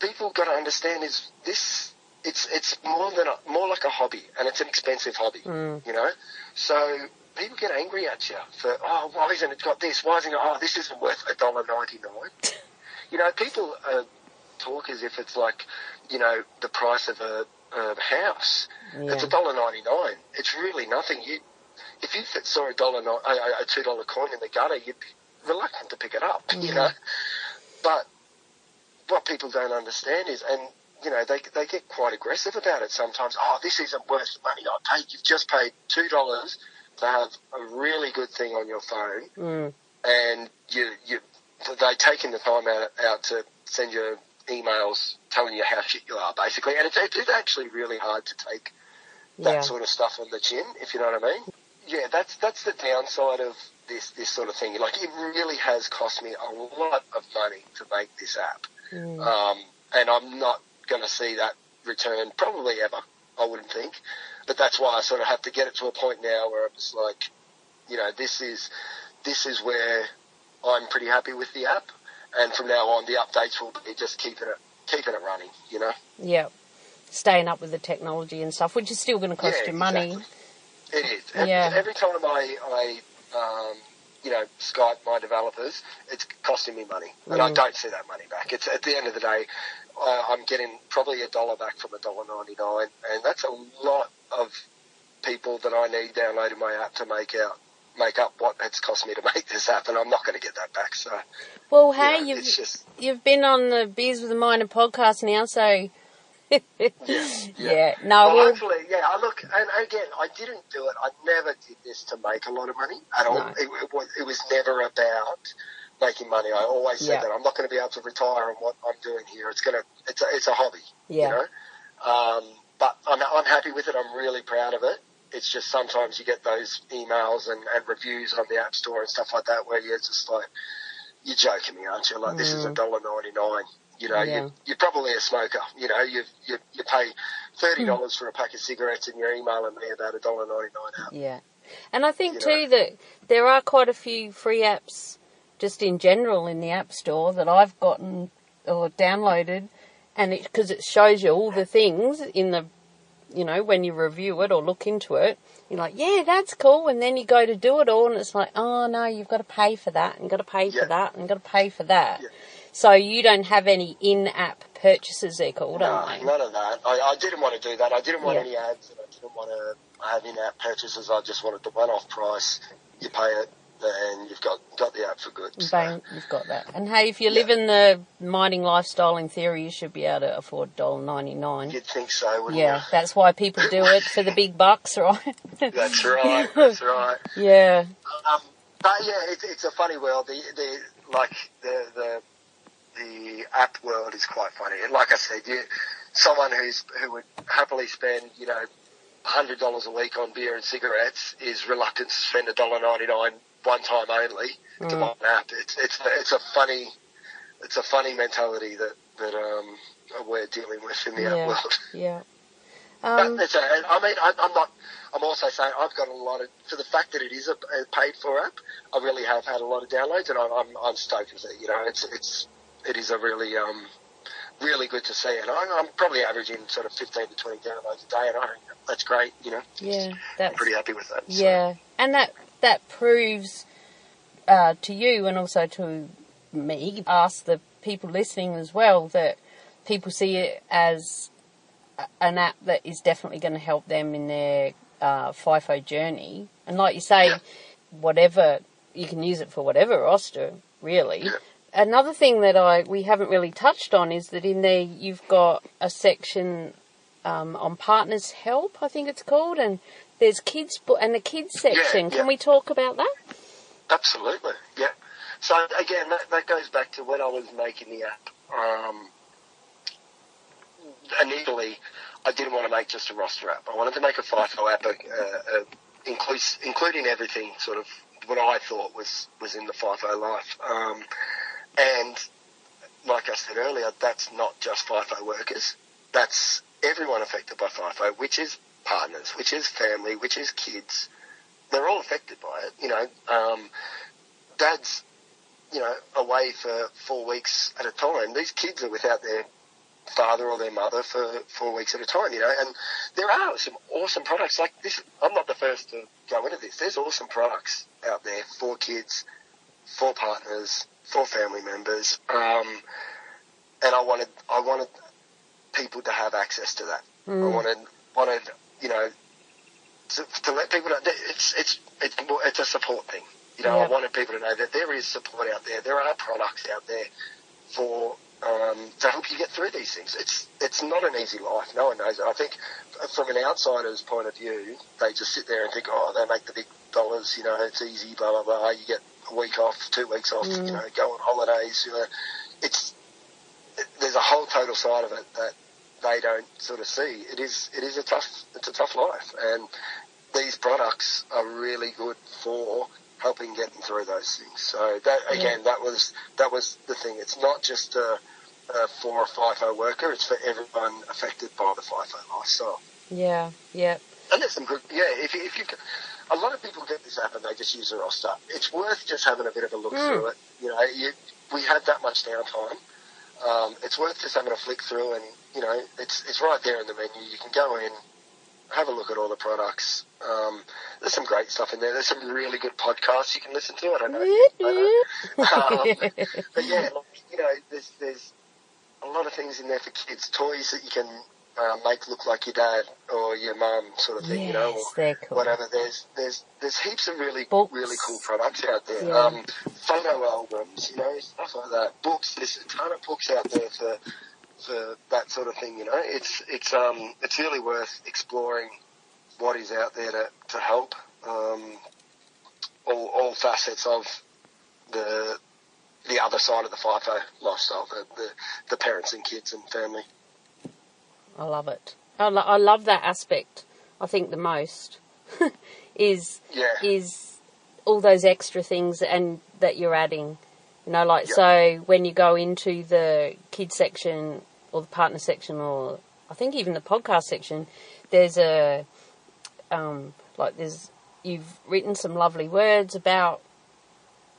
people got to understand is this. It's it's more than a, more like a hobby, and it's an expensive hobby. You know, so people get angry at you for oh why isn't it got this? Why isn't it? Oh this isn't worth a dollar ninety nine. you know, people uh, talk as if it's like you know the price of a, a house. It's a Yeah. dollar ninety nine. It's really nothing. You if you saw a dollar a, two dollar coin in the gutter, you'd be reluctant to pick it up. You know, but what people don't understand is, and you know, they they get quite aggressive about it sometimes. Oh, this isn't worth the money I paid. You've just paid two dollars to have a really good thing on your phone, Mm. and you you they taking the time out out to send you emails telling you how shit you are, basically. And it's it's actually really hard to take that Yeah. sort of stuff on the chin, if you know what I mean. Yeah, that's that's the downside of this this sort of thing. Like it really has cost me a lot of money to make this app, Mm. um, and I'm not going to see that return probably ever. I wouldn't think, but that's why I sort of have to get it to a point now where I'm just like, you know, this is this is where I'm pretty happy with the app, and from now on the updates will be just keeping it keeping it running. You know. Yeah. Staying up with the technology and stuff, which is still going to cost Yeah, you money. exactly. It is. Every, Yeah. every time I, I um, you know, Skype my developers, it's costing me money, and I Mm. don't see that money back. It's at the end of the day, uh, I'm getting probably a dollar back from a dollar ninety nine, and that's a lot of people that I need downloading my app to make out make up what it's cost me to make this happen. I'm not going to get that back. So, Well, you hey, know, you've it's just you've been on the Beers with the Miner podcast now, so yeah, yeah. No, well, well, hopefully, yeah. I look, and again, I didn't do it. I never did this to make a lot of money at all. No. It, it, was, it was never about making money. I always said Yeah. that I'm not going to be able to retire on what I'm doing here. It's gonna, it's a, it's a hobby. Yeah. You know, um, but I'm, I'm happy with it. I'm really proud of it. It's just sometimes you get those emails and, and reviews on the App Store and stuff like that where you're just like, you're joking me, aren't you? Like this is a dollar ninety nine. You know, Mm. Yeah. you, you're probably a smoker. You know, you you, you pay thirty dollars for a pack of cigarettes, and you're emailing me about a dollar ninety nine app. yeah. And I think You too know. that there are quite a few free apps just in general in the App Store that I've gotten or downloaded, and it because it shows you all the things in the, you know, when you review it or look into it. You're like, yeah, that's cool, and then you go to do it all, and it's like, oh no, you've got to pay for that, and you've got to pay Yeah. for that, and you've got to pay for that. Yeah. So you don't have any in-app purchases, they're called, No, aren't they? none of that. I, I didn't want to do that. I didn't want Yeah. any ads, and I didn't want to have in-app purchases. I just wanted the one-off price. You pay it, and you've got got the app for good. So, Bang, you've got that. And hey, if you Yeah. live in the mining lifestyle, in theory, you should be able to afford $1.99. You'd think so, wouldn't Yeah, that's why people do it for the big bucks, right? That's right. That's right. yeah, Um, but yeah, it, it's a funny world. The, the like the the the app world is quite funny. And like I said, you someone who's who would happily spend you know hundred dollars a week on beer and cigarettes is reluctant to spend a dollar ninety nine one time only to buy an app. It's it's it's a funny it's a funny mentality that that um we're dealing with in the yeah, app world. yeah. But Um, it's a, I mean, I, I'm not. I'm also saying I've got a lot of for the fact that it is a, a paid for app. I really have had a lot of downloads, and I'm I'm, I'm stoked with it. You know, it's it's it is a really um really good to see. And I'm, I'm probably averaging sort of 15 to 20 downloads a day, and I, that's great. You know, yeah, I'm pretty happy with that. so. yeah, and that that proves uh, to you and also to me, ask the people listening as well that people see it as an app that is definitely going to help them in their uh, FIFO journey. And like you say, Yeah. whatever you can use it for whatever roster, really. Yeah. Another thing that I we haven't really touched on is that in there you've got a section um, on partners help, I think it's called, and there's kids bo- and the kids section. yeah. Can we talk about that? Absolutely, yeah. So again, that, that goes back to when I was making the app. Um, initially, I didn't want to make just a roster app. I wanted to make a FIFO app, uh, uh, inclus- including everything sort of what I thought was, was in the FIFO life. Um, and like I said earlier, that's not just FIFO workers. That's everyone affected by FIFO, which is partners, which is family, which is kids. They're all affected by it. You know, um, dad's, you know, away for four weeks at a time. These kids are without their father or their mother for four weeks at a time, you know, and there are some awesome products like this. I'm not the first to go into this. There's awesome products out there for kids, for partners, for family members. Um, and I wanted, I wanted people to have access to that. I wanted, wanted, you know, to, to let people know that it's, it's, it's, more, it's a support thing. You know, Yeah. I wanted people to know that there is support out there. There are products out there for um, to help you get through these things. It's it's not an easy life. No one knows it. I think from an outsider's point of view, they just sit there and think, oh, they make the big dollars. You know, it's easy. Blah blah blah. You get a week off, two weeks off. You know, go on holidays. You know, it's there's a whole total side of it that they don't sort of see. It is it is a tough it's a tough life, and these products are really good for helping getting through those things. So that again, that was that was the thing. It's not just uh, uh, for a FIFO worker; it's for everyone affected by the FIFO lifestyle. Yeah, yeah, And there's some good, yeah. If you, if you, can- a lot of people get this app and they just use the roster. It's worth just having a bit of a look through it. You know, you, we had that much downtime. Um, it's worth just having a flick through, and you know, it's it's right there in the menu. You can go in, have a look at all the products. Um, there's some great stuff in there. There's some really good podcasts you can listen to. I don't know. I know. um, but yeah, like, you know, there's there's a lot of things in there for kids. Toys that you can uh, make look like your dad or your mum, sort of thing. you know, or cool. whatever. There's there's there's heaps of really Books. really cool products out there. Yeah. Um, photo albums, you know, stuff like that. Books. There's a ton of books out there for for that sort of thing. You know, it's it's um it's really worth exploring what is out there to to help um, all all facets of the the other side of the FIFO lifestyle, the, the, the parents and kids and family. I love it. I, lo- I love that aspect. I think the most is Yeah. is all those extra things and that you're adding. You know, like Yeah. so when you go into the kids section or the partner section or I think even the podcast section, there's a um, like there's you've written some lovely words about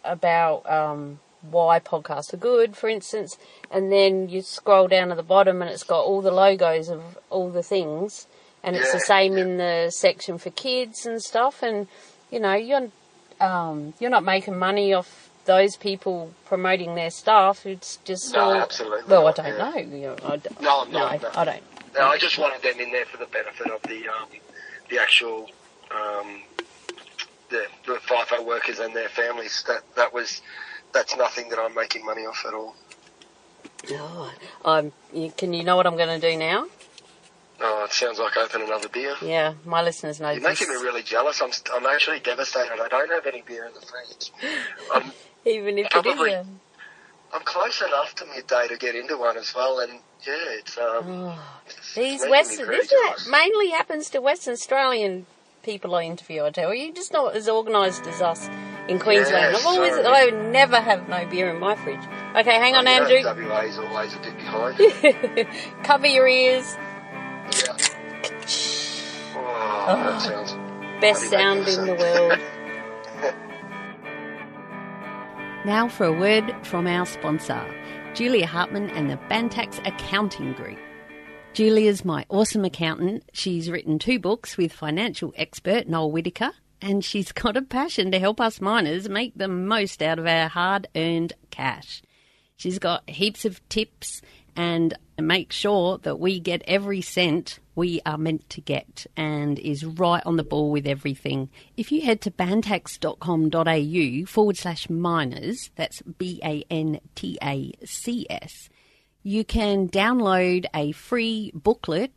about um, why podcasts are good, for instance, and then you scroll down to the bottom and it's got all the logos of all the things, and it's the Yeah, same in the section for kids and stuff, and you know you're um, you're not making money off those people promoting their stuff. It's just No, all- absolutely Well, I don't yeah. know. You know, I d- No, no, no, no. I don't. No, I just wanted them in there for the benefit of the um, the actual um, the, the FIFO workers and their families. That that was that's nothing that I'm making money off at all. Oh, I'm. You, can you know what I'm going to do now? Oh, it sounds like open another beer. Yeah, my listeners know You're this. making me really jealous. I'm I'm actually devastated. I don't have any beer in the fridge. I'm Even if it Probably. is a I'm close enough to midday to get into one as well, and yeah, it's um. Oh, it's these Western, this mainly happens to Western Australian people I interview. I tell you, just not as organised as us in Queensland. I've always, sorry. I would never have no beer in my fridge. Okay, hang on, You know, Andrew. WA is always a bit behind. Cover your ears. yeah. Oh, that sounds. Best sound in the world. Now for a word from our sponsor. Julia Hartman and the Bantacs Accounting Group. Julia's my awesome accountant. She's written two books with financial expert Noel Whittaker, and she's got a passion to help us miners make the most out of our hard earned cash. She's got heaps of tips and make sure that we get every cent we are meant to get and is right on the ball with everything. If you head to bantacs.com.au forward slash miners, that's B A N T A C S, you can download a free booklet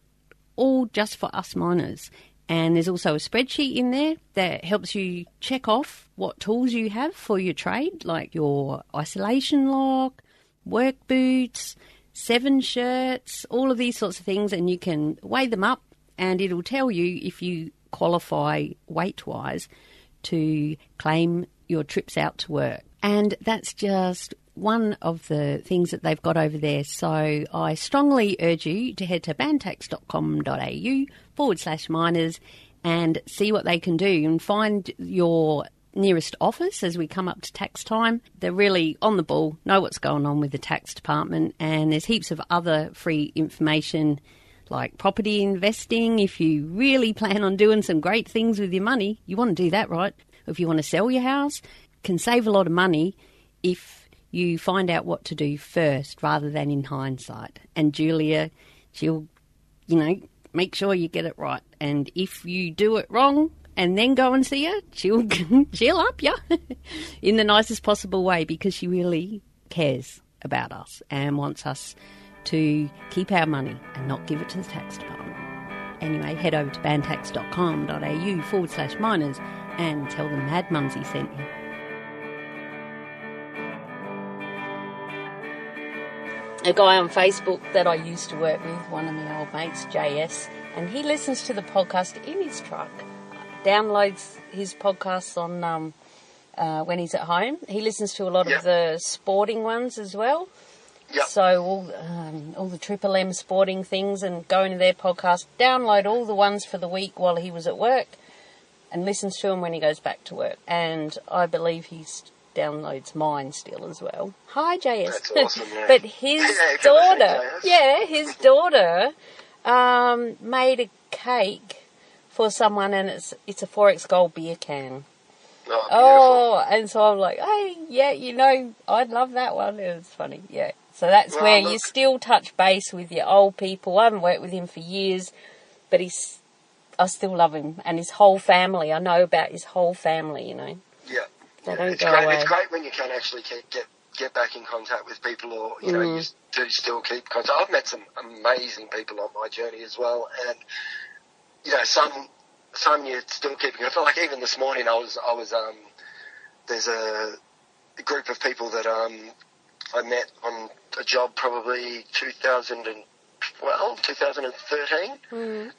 all just for us miners. And there's also a spreadsheet in there that helps you check off what tools you have for your trade, like your isolation lock, work boots, seven shirts, all of these sorts of things, and you can weigh them up and it'll tell you if you qualify weight wise to claim your trips out to work. And that's just one of the things that they've got over there. So I strongly urge you to head to bantacs.com.au forward slash miners and see what they can do and find your nearest office as we come up to tax time. They're really on the ball, know what's going on with the tax department, and there's heaps of other free information like property investing. If you really plan on doing some great things with your money, you want to do that, right? If you want to sell your house, can save a lot of money if you find out what to do first rather than in hindsight. And Julia, she'll, you know, make sure you get it right. And if you do it wrong, and then go and see her, she'll she'll up you in the nicest possible way because she really cares about us and wants us to keep our money and not give it to the tax department. Anyway, head over to bantacs.com.au forward slash miners and tell them Mad Mumsy sent you. A guy on Facebook that I used to work with, one of my old mates, JS, and he listens to the podcast in his truck downloads his podcasts on um, uh, when he's at home. He listens to a lot Yep. of the sporting ones as well. Yep. So all um, all the Triple M sporting things and going to their podcast. Download all the ones for the week while he was at work, and listens to them when he goes back to work. And I believe he s- downloads mine still as well. Hi, JS. Awesome, yeah. but his Yeah, daughter, yeah, his daughter um, made a cake for someone, and it's it's a XXXX Gold beer can. Oh. Oh, and so I'm like, hey, yeah, you know, I'd love that one. It was funny, yeah. So that's Well, where you still touch base with your old people. I haven't worked with him for years, but he's, I still love him and his whole family. I know about his whole family, you know. Yeah. They don't it's go great. away. It's great when you can actually keep, get get back in contact with people, or you know, Mm. you do still keep contact. I've met some amazing people on my journey as well, and you know, some some you're still keep. I feel like even this morning, I was I was um, there's a, a group of people that um, I met on a job probably 2012, 2013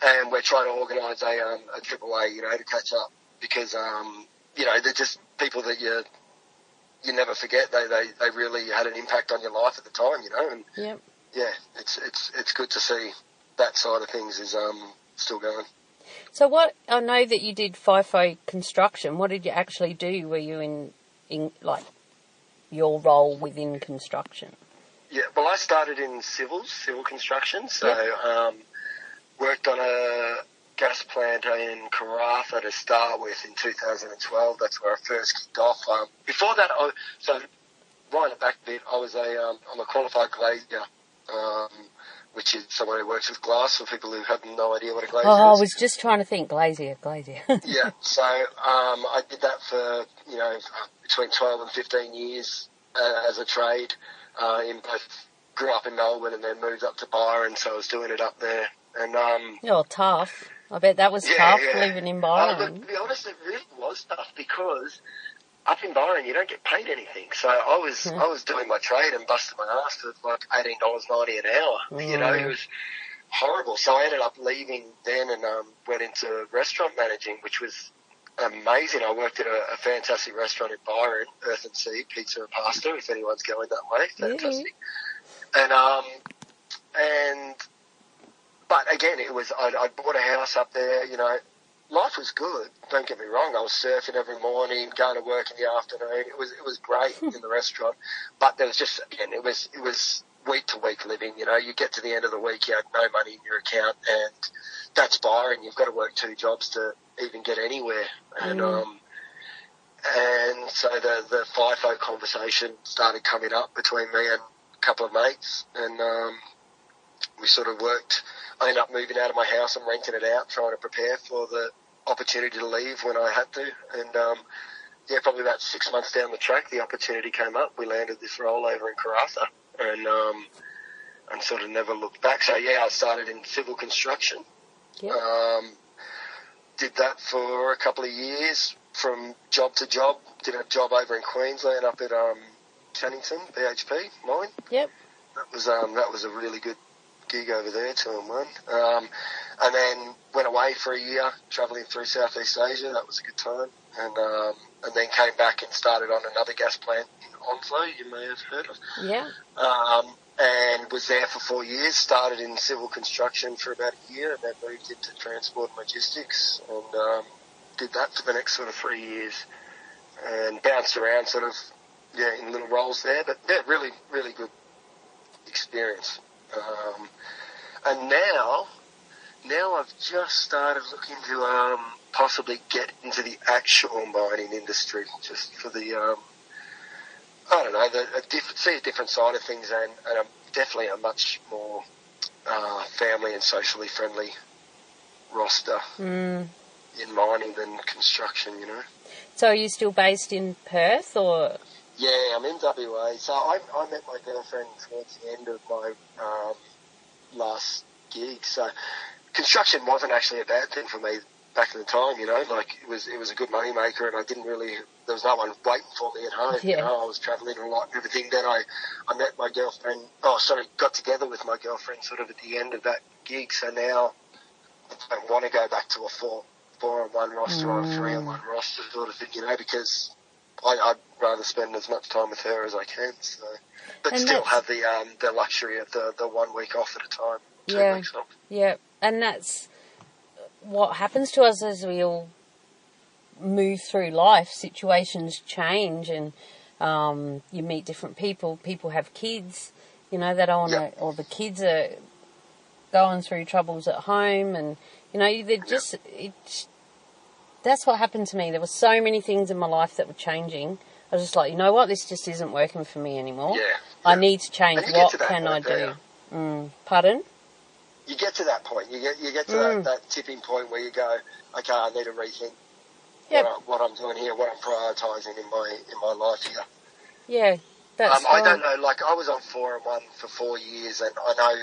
and we're trying to organise a um, a trip away, you know, to catch up because um, you know they're just people that you you never forget. They they they really had an impact on your life at the time, you know, and Yep. yeah, it's it's it's good to see that side of things is um still going. So what, I know that you did FIFO construction. What did you actually do? Were you in, in like, your role within construction? Yeah, well, I started in civils, civil construction, so Yep. um, worked on a gas plant in Karratha to start with in 2012. That's where I first kicked off. Um, before that, I, so wind it back bit, I was a um, I'm a qualified glazier, um, which is someone who works with glass for people who have no idea what a glazier Oh, I was just trying to think. Glazier, glazier. yeah, so um, I did that for you know between 12 and 15 years uh, as a trade. Uh, in both grew up in Melbourne and then moved up to Byron, so I was doing it up there. And um, oh, tough. I bet that was yeah, tough yeah. living in Uh, Byron. look, to be honest, it really was tough because up in Byron you don't get paid anything. So I was I was doing my trade and busting my ass for like eighteen dollars ninety an hour. You know, it was horrible. So I ended up leaving then and um, went into restaurant managing, which was amazing. I worked at a, a fantastic restaurant in Byron, Earth and Sea Pizza and Pasta. If anyone's going that way, fantastic. And um, and but again, it was I, I bought a house up there. You know, life was good. Don't get me wrong. I was surfing every morning, going to work in the afternoon. It was it was great in the restaurant, but there was just again, it was it was week to week living. You know, you get to the end of the week, you had no money in your account, and that's Byron. You've got to work two jobs to even get anywhere, and um, and so the the FIFO conversation started coming up between me and a couple of mates, and um, we sort of worked. I ended up moving out of my house and renting it out, trying to prepare for the opportunity to leave when I had to. And um, yeah, probably about six months down the track, the opportunity came up. We landed this role over in Karratha, and um, and sort of never looked back. So yeah, I started in civil construction. Yep. Um, did that for a couple of years, from job to job. Did a job over in Queensland up at um, Cannington BHP mine. Yep. That was um, that was a really good gig over there, two and one. Um, and then went away for a year, travelling through Southeast Asia. That was a good time. And um, and then came back and started on another gas plant in Onslow. You may have heard of. Yeah. Um, and was there for four years. Started in civil construction for about a year, and then moved into transport and logistics, and um, did that for the next sort of three years, and bounced around sort of yeah in little roles there. But yeah, really really good experience. Um, and now, now I've just started looking to um, possibly get into the actual mining industry, just for the um, I don't know, the, a diff- see a different side of things, and, and a, definitely a much more uh, family and socially friendly roster Mm. in mining than construction. You know. So are you still based in Perth or? Yeah, I'm in WA. So I, I met my girlfriend towards the end of my um, last gig. So construction wasn't actually a bad thing for me back in the time. You know, like it was it was a good money maker, and I didn't really there was no one waiting for me at home. Yeah. You know, I was travelling a lot and everything. Then I I met my girlfriend. Oh, sorry, got together with my girlfriend sort of at the end of that gig. So now I don't want to go back to a four four on one roster or a three on one roster sort of thing. You know, because I, I'd rather spend as much time with her as I can. So, but And still have the um, the luxury of the, the one week off at a time, two Yeah. weeks off. Yeah, and that's what happens to us as we all move through life. Situations change, and um, you meet different people. People have kids, you know, that or the kids are going through troubles at home, and you know, they're just it. That's what happened to me. There were so many things in my life that were changing. I was just like, you know what, this just isn't working for me anymore. Yeah, I yeah. need to change. And you get What to can I do? Mm, pardon? You get to that point. You get you get to Mm. that, that tipping point where you go, okay, I need to rethink Yep. what, I, what I'm doing here, what I'm prioritising in my in my life here. Yeah, that's Um, I don't know. Like I was on four and one for four years, and I know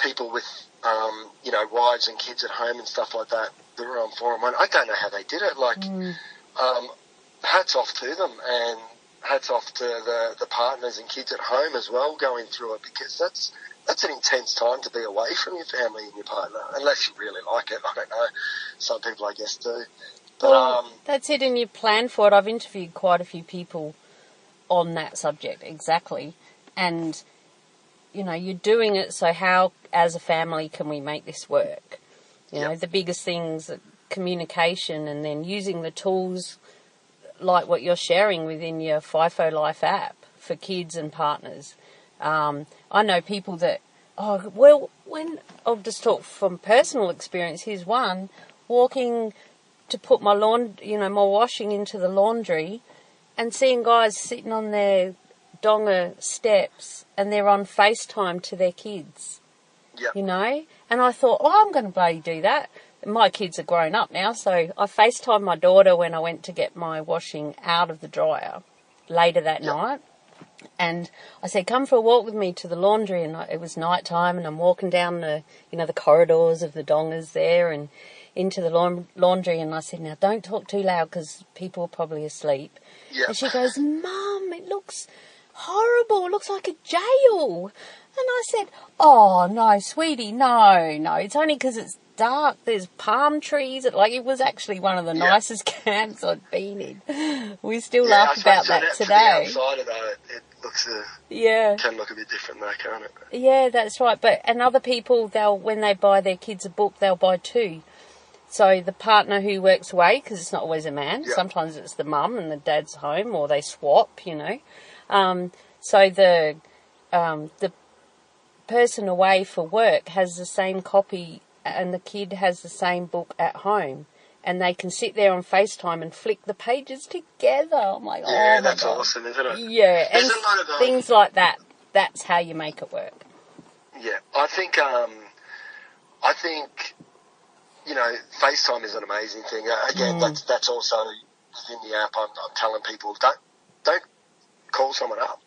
people with um, you know wives and kids at home and stuff like that that were on four and one. I don't know how they did it. Like, Mm. um, hats off to them, and hats off to the the partners and kids at home as well going through it because that's. That's an intense time to be away from your family and your partner, unless you really like it. I don't know. Some people, I guess, do. But Well, um, that's it, and you plan for it. I've interviewed quite a few people on that subject exactly, and you know, you're doing it. So how, as a family, can we make this work? You know, Yep. the biggest things, communication, and then using the tools like what you're sharing within your FIFO Life app for kids and partners. Um, I know people that, oh, well, when I'll just talk from personal experience. Here's one walking to put my lawn, you know, my washing into the laundry, and seeing guys sitting on their donga steps and they're on FaceTime to their kids, you know. And I thought, oh, I'm going to bloody do that. My kids are grown up now, so I FaceTime my daughter when I went to get my washing out of the dryer later that night. And I said, "Come for a walk with me to the laundry." And I, it was night time, and I'm walking down the, you know, the corridors of the dongas there, and into the laun- laundry. And I said, "Now, don't talk too loud because people are probably asleep." And she goes, Mum, it looks horrible. It looks like a jail. And I said, Oh, no, sweetie, no, no. It's only because it's dark. There's palm trees. It, like, it was actually one of the Yeah. nicest camps I'd been in. We still yeah, laugh about that to today. The outsider, though, it, looks uh, Yeah. can look a bit different, though, can't it? Yeah, that's right. But and other people, they'll when they buy their kids a book, they'll buy two. so the partner who works away, because it's not always a man, Yeah. sometimes it's the mum and the dad's home, or they swap, you know. Um, so the um, the person away for work has the same copy, and the kid has the same book at home, and they can sit there on FaceTime and flick the pages together. I'm like, Yeah, oh my that's god, awesome, isn't it? yeah, and There's a lot of, things like that. That's how you make it work. Yeah, I think um, I think you know FaceTime is an amazing thing. Uh, again, Mm. that's that's also within the app. I'm, I'm telling people don't don't call someone up,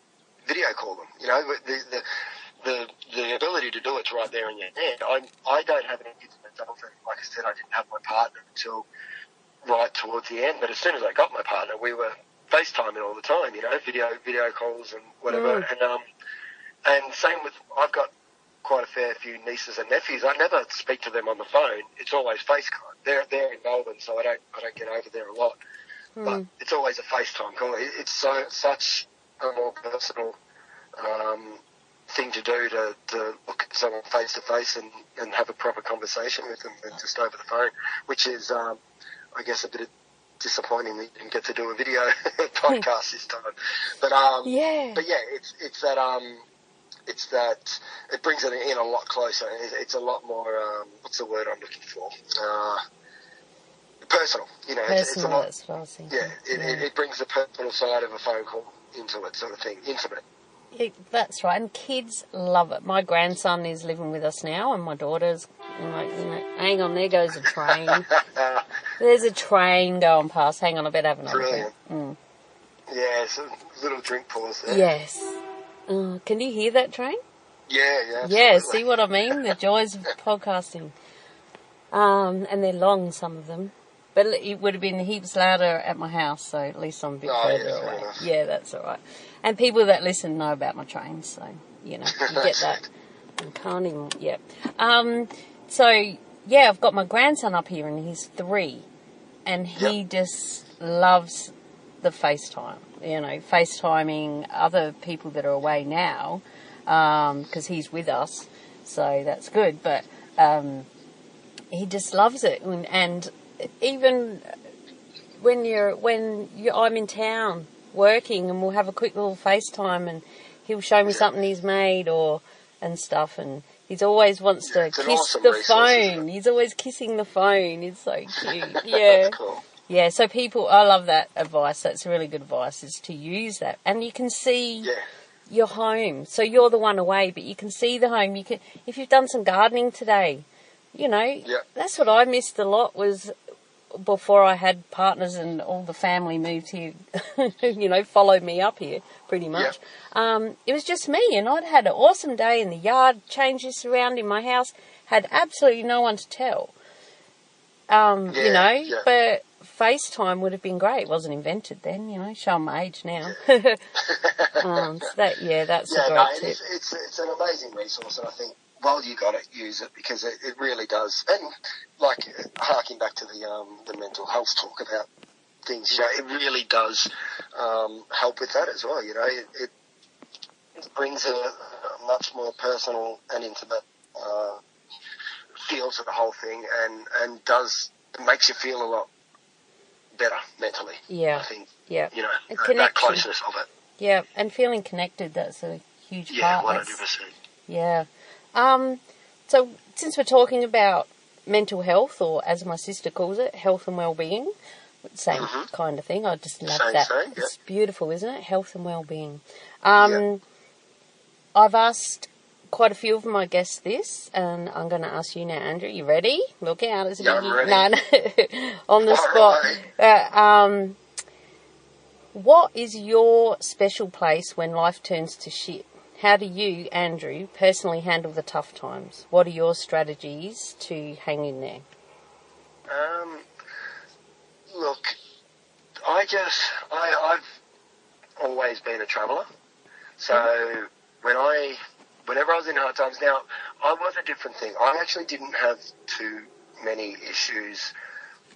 video call them. You know the the the, the ability to do it's right there in your hand. I I don't have any kids myself. and Like I said, I didn't have my partner until right towards the end. But as soon as I got my partner, we were FaceTiming all the time. You know, video video calls and whatever. Mm. And um, and same with I've got quite a fair few nieces and nephews. I never speak to them on the phone. It's always FaceTime. They're they're in Melbourne, so I don't I don't get over there a lot. But it's always a FaceTime call. It's so such a more personal um, thing to do to, to look at someone face to face and and have a proper conversation with them than just over the phone, which is um, I guess a bit. Disappointing that you didn't get to do a video podcast this time, but um, Yeah. but yeah, it's it's that um, it's that it brings it in a lot closer. It's, it's a lot more. Um, what's the word I'm looking for? Uh, personal. You know, it's, it's a Personal, lot. that's what I was thinking. Yeah, it, it, it brings the personal side of a phone call into it, sort of thing, intimate. That's right, and kids love it. My grandson is living with us now, and my daughter's like, you know, hang on, there goes a train. There's a train going past. Hang on, I better have another drink. Brilliant. Yeah, it's a little drink pause there. Yes. Uh, can you hear that train? yeah, yeah. Yeah, see what I mean? The joys of podcasting. Um, and they're long, some of them. But it would have been heaps louder at my house, so at least I'm a bit Oh, further yeah, away. Yeah, that's all right. And people that listen know about my trains, so, you know, you get that. I can't even, yeah. Um, so, yeah, I've got my grandson up here and he's three. And he Yep. just loves the FaceTime, you know, FaceTiming other people that are away now, because he's with us, so that's good. But um, he just loves it, and, and even when you're when you I'm in town working, and we'll have a quick little FaceTime, and he'll show me something he's made or and stuff, and. He's always wants to It's kiss awesome the resource, phone. He's always kissing the phone. It's so cute. Yeah. Cool. Yeah, so people, I love that advice. That's really good advice, is to use that. And you can see Yeah. your home. So you're the one away, but you can see the home. You can, if you've done some gardening today, you know, Yeah. that's what I missed a lot was before I had partners and all the family moved here, you know, followed me up here pretty much. Um, it was just me and I'd had an awesome day in the yard, changes around in my house, had absolutely no one to tell. Um, you know, yeah. but FaceTime would have been great. It wasn't invented then, you know, show my age now. um, so that, yeah, that's Yeah, a great no, tip. it's, it's it's an amazing resource, and I think while you got it, use it because it, it really does. And like harking back to the um, the mental health talk about things, you know, it really does um, help with that as well. You know, it, it, brings a, a much more personal and intimate uh, feel to the whole thing, and and does it makes you feel a lot better mentally. Yeah. I think Yeah. you know And that, connection. closeness of it. Yeah, and feeling connected, that's a huge Yeah, part. one That's- hundred percent. Yeah. Um, so since we're talking about mental health, or as my sister calls it, health and well-being, same kind of thing. I just love Mm-hmm. Same, that. same, yeah. It's beautiful, isn't it? Health and well-being. Um, Yeah. I've asked quite a few of my guests this, and I'm going to ask you now, Andrew. You ready? Look out, it's Yeah, I'm ready. No, no. on the All spot. right. Uh, um, what is your special place when life turns to shit? How do you, Andrew, personally handle the tough times? What are your strategies to hang in there? Um, look, I just, I, I've always been a traveller. So when I, whenever I was in hard times, now I was a different thing. I actually didn't have too many issues.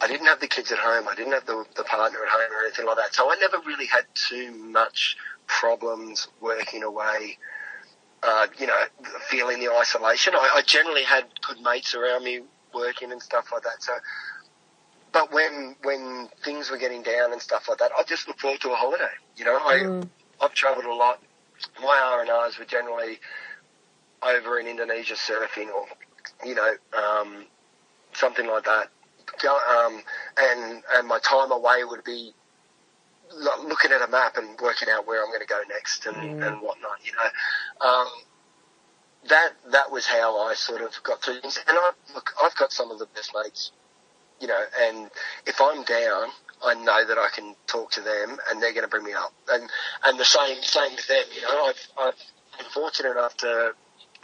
I didn't have the kids at home. I didn't have the, the partner at home or anything like that. So I never really had too much problems working away. Uh, you know, feeling the isolation. I, I generally had good mates around me working and stuff like that. So but when when things were getting down and stuff like that, I just look forward to a holiday. You know, I Mm. I've travelled a lot. My R and R's were generally over in Indonesia surfing or you know um, something like that. Um, and and my time away would be looking at a map and working out where I'm going to go next and, Mm. and whatnot. You know, um, that that was how I sort of got through things. And I look, I've got some of the best mates. You know, and if I'm down, I know that I can talk to them, and they're going to bring me up. And and the same same with them. You know, I've I've been fortunate enough to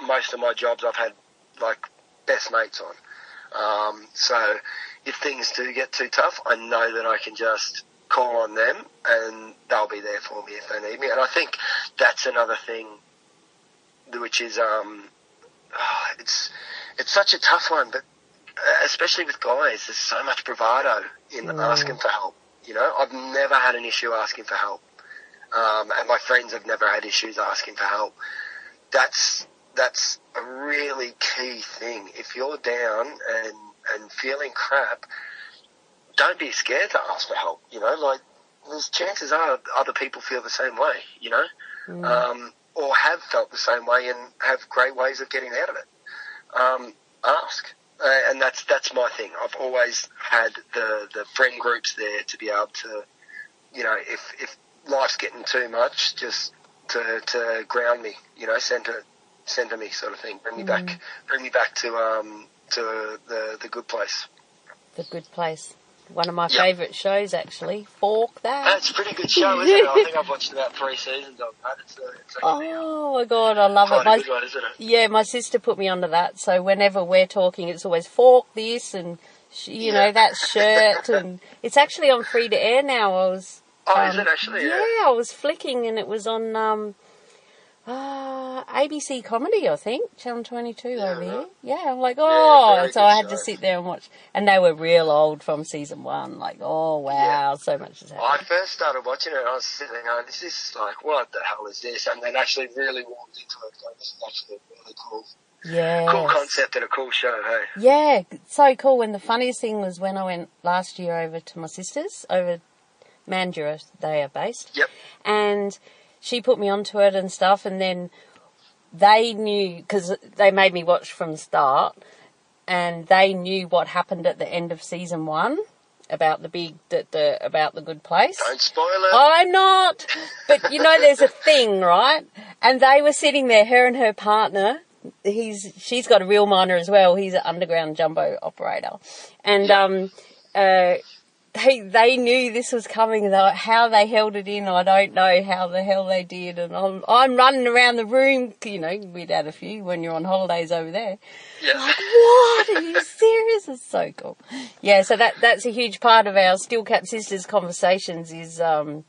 most of my jobs I've had like best mates on. Um, so if things do get too tough, I know that I can just call on them and they'll be there for me if they need me. And I think that's another thing, which is um, ah, it's it's such a tough one, but uh, especially with guys, there's so much bravado in Mm. asking for help. You know, I've never had an issue asking for help, um, and my friends have never had issues asking for help. That's that's a really key thing. If you're down and and feeling crap, don't be scared to ask for help. You know, like there's chances are other people feel the same way. You know, Mm. um, or have felt the same way and have great ways of getting out of it. Um, ask. Uh, and that's that's my thing. I've always had the, the friend groups there to be able to, you know, if if life's getting too much, just to to ground me, you know, center center me, sort of thing. Bring me back, bring me back to um to the the good place. The Good Place. One of my Yep. favourite shows, actually. Fork that. That's a pretty good show, isn't it? I think I've watched about three seasons of that. It's, a, it's actually Oh my god, I love it. My, one, isn't it? yeah, my sister put me onto that. So whenever we're talking, it's always fork this and sh- you Yeah. know that shirt, and it's actually on free to air now. I was Oh, is um, it actually? yeah, I was flicking and it was on um, uh, ABC Comedy, I think, Channel 22 Yeah, over here. Yeah, I'm like, oh, very so I had to sit there and watch. And they were real old from season one. Like, oh, wow, so much has happened. I first started watching it and I was sitting there going, this is like, what the hell is this? And then actually really walked into it going, this is actually really cool, Yeah. cool concept and a cool show, hey? Yeah, so cool. And the funniest thing was when I went last year over to my sister's, over Mandurah, they are based. Yep. And she put me onto it and stuff. And then they knew, because they made me watch from the start, and they knew what happened at the end of season one about the big, the about the good place. Don't spoil it. I'm not. But you know, there's a thing, right? And they were sitting there, her and her partner. He's she's got a real miner as well. He's an underground jumbo operator, and um, uh, they they knew this was coming. Though how they held it in, I don't know how the hell they did. And I'm I'm running around the room. You know, we'd had a few when you're on holidays over there. Yeah. Like, what? Are you serious? It's so cool. Yeah, so that that's a huge part of our Steel Cap Sisters conversations is um,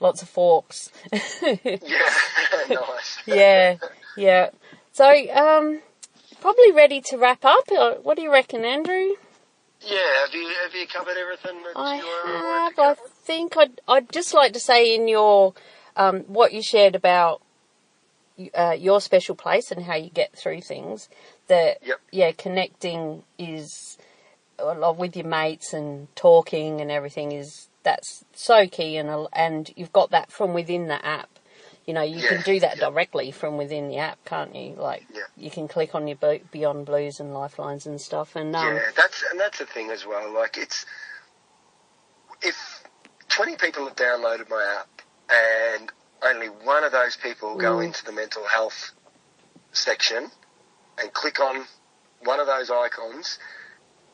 lots of forks. yeah. nice. yeah, yeah. So um, probably ready to wrap up. Uh, What do you reckon, Andrew? Yeah, have you, have you covered everything that I you have. I think I'd I'd just like to say in your um, what you shared about uh, your special place and how you get through things. That Yep. yeah, connecting is a lot with your mates and talking and everything is that's so key and and you've got that from within the app. You know, you can do that yeah. directly from within the app, can't you? Like Yeah. you can click on your Beyond Blues and Lifelines and stuff. And um, Yeah, that's and that's the thing as well. Like it's if twenty people have downloaded my app and only one of those people go Mm. into the mental health section and click on one of those icons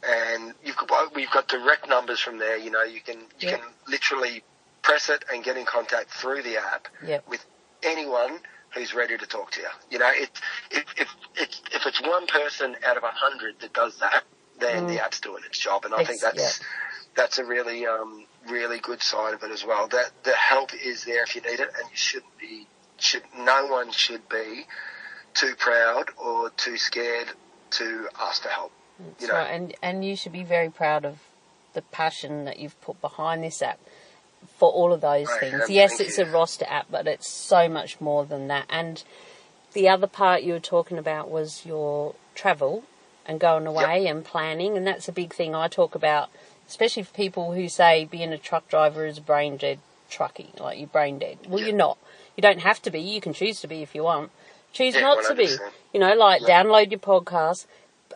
and you've got, we've got direct numbers from there. You know, you can you Yeah. can literally press it and get in contact through the app Yep. with anyone who's ready to talk to you. You know, it, if if it's if it's one person out of a hundred that does that, then the app's doing its job, and I think Ex- that's that's a really um, really good side of it as well. That the help is there if you need it, and you shouldn't be should no one should be too proud or too scared to ask for help. That's You know, right, and and you should be very proud of the passion that you've put behind this app for all of those things. yes, it's you. a roster app, but it's so much more than that. And the other part you were talking about was your travel and going away and planning, and that's a big thing I talk about especially for people who say being a truck driver is brain dead trucking, like you're brain dead. Well, Yeah. you're not. You don't have to be. You can choose to be if you want. Choose Yeah, not to be. You know, like Yeah. download your podcast.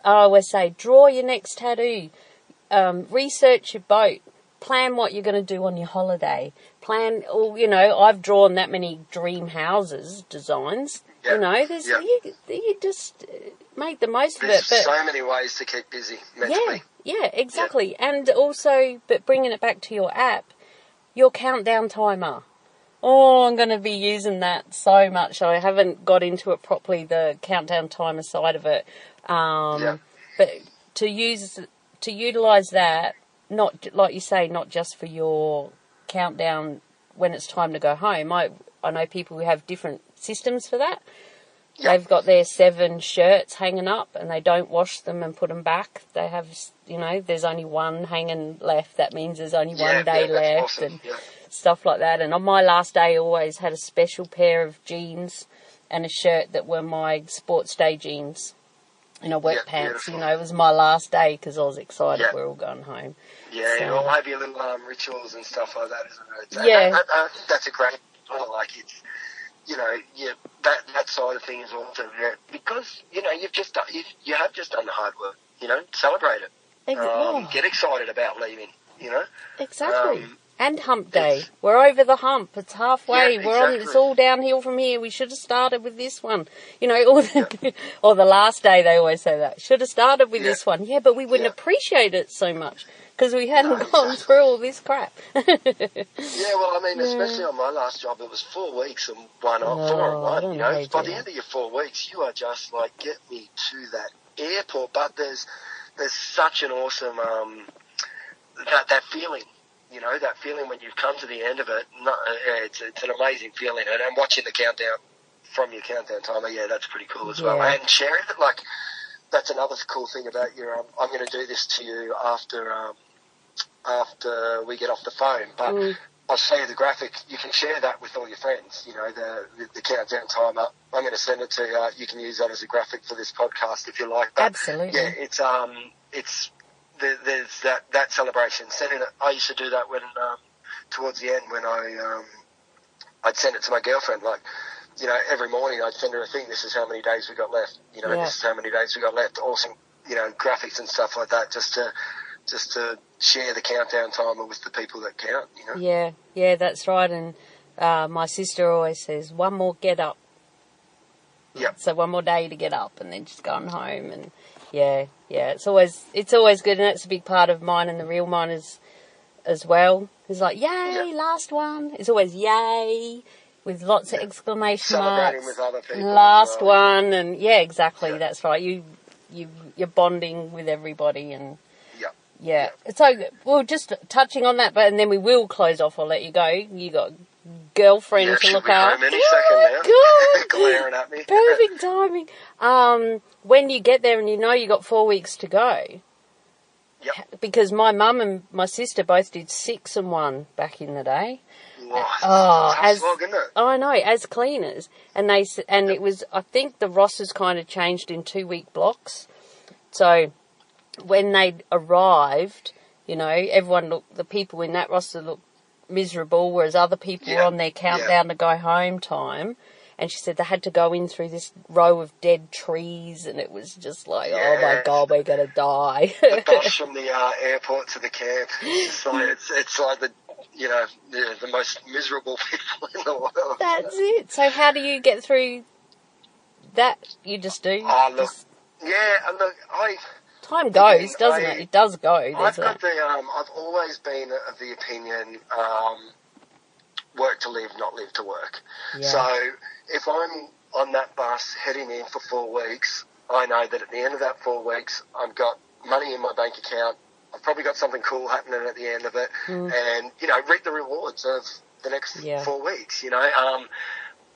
I always say, draw your next tattoo. Um, research your boat. Plan what you're going to do on your holiday. Plan, or you know, I've drawn that many dream houses designs. Yeah. You know, there's Yeah. you, you just uh, make the most of it. But so many ways to keep busy mentally. yeah, yeah, exactly. And also, but bringing it back to your app, your countdown timer. Oh, I'm going to be using that so much. I haven't got into it properly, the countdown timer side of it. Um, Yeah. But to use, to utilize that, not like you say, not just for your countdown when it's time to go home. I I know people who have different systems for that. Yeah. They've got their seven shirts hanging up and they don't wash them and put them back. They have, you know, there's only one hanging left. That means there's only Yeah, one day yeah, left awesome. and Yeah. stuff like that. And on my last day, I always had a special pair of jeans and a shirt that were my sports day jeans. You know, work Yeah, pants. beautiful. You know, it was my last day because I was excited. We're all going home. Yeah, So- you all have your little um, rituals and stuff like that, isn't it? Yeah. that- I think that's a great. I like it. You know, yeah, that that side of things also yeah, because you know you've just done, you you have just done the hard work. You know, celebrate it. Ex- Um, Get excited about leaving. You know, exactly. um, and hump day. it's- We're over the hump. It's halfway. Yeah, We're on. It's all downhill from here. We should have started with this one. You know, or the, or the last day they always say that. Should have started with Yeah. this one. Yeah, but we wouldn't Yeah. appreciate it so much because we hadn't No, gone through all this crap. Yeah, well, I mean, especially on my last job, it was four weeks and one on, four Oh, and one. You know know, by the end of your four weeks, you are just like, get me to that airport. But there's there's such an awesome um, that that feeling. You know, that feeling when you've come to the end of it. No, uh, it's it's an amazing feeling, and, and watching the countdown from your countdown timer, yeah, that's pretty cool as well. Yeah. And sharing it, like that's another cool thing about your. Um, I'm going to do this to you after um, after we get off the phone, but. Mm. I'll show you the graphic. You can share that with all your friends. You know the the, the countdown timer. I'm going to send it to you. You can use that as a graphic for this podcast if you like. But Absolutely. yeah, it's um, it's there, there's that that celebration. Sending it. I used to do that when um, towards the end when I um, I'd send it to my girlfriend. Like, you know, every morning I'd send her a thing. This is how many days we got left. You know, Yeah. this is how many days we got left. Awesome. You know, graphics and stuff like that, just to just to share the countdown timer with the people that count. You know. Yeah, yeah, that's right. And uh, my sister always says, one more get up. Yep. So one more day to get up, and then just going home. And yeah, yeah, it's always it's always good, and that's a big part of mine and the real mine is as well. It's like, yay, Yeah. last one. It's always yay with lots of exclamation Celebrating marks. with other people. last well. one, and yeah, exactly. Yeah. That's right. You you you're bonding with everybody, and Yeah. So, well, just touching on that, but and then we will close off. I'll let you go. You got girlfriend Yeah, to look after. any second now. Glaring at me. Perfect timing. Um, when you get there and you know you got four weeks to go, Yep. because my mum and my sister both did six and one back in the day. Wow, Oh, as- slog, isn't it? Oh, I know, as cleaners, and they and it was. I think the rosters kind of changed in two week blocks. So when they arrived, you know, everyone looked. The people in that roster looked miserable, whereas other people were on their countdown to go home time. And she said they had to go in through this row of dead trees, and it was just like, oh my god, we're gonna die. The bus from the uh, airport to the camp. It's like it's, it's like the you know the, the most miserable people in the world. That's it. So how do you get through that? You just do. Oh, look. Just- Yeah, and look, I time goes, doesn't I- it? It does go. I've got it? the um, I've always been of the opinion um, work to live, not live to work. Yeah. So if I'm on that bus heading in for four weeks, I know that at the end of that four weeks, I've got money in my bank account. I've probably got something cool happening at the end of it, and you know, reap the rewards of the next Yeah. four weeks. You know, um,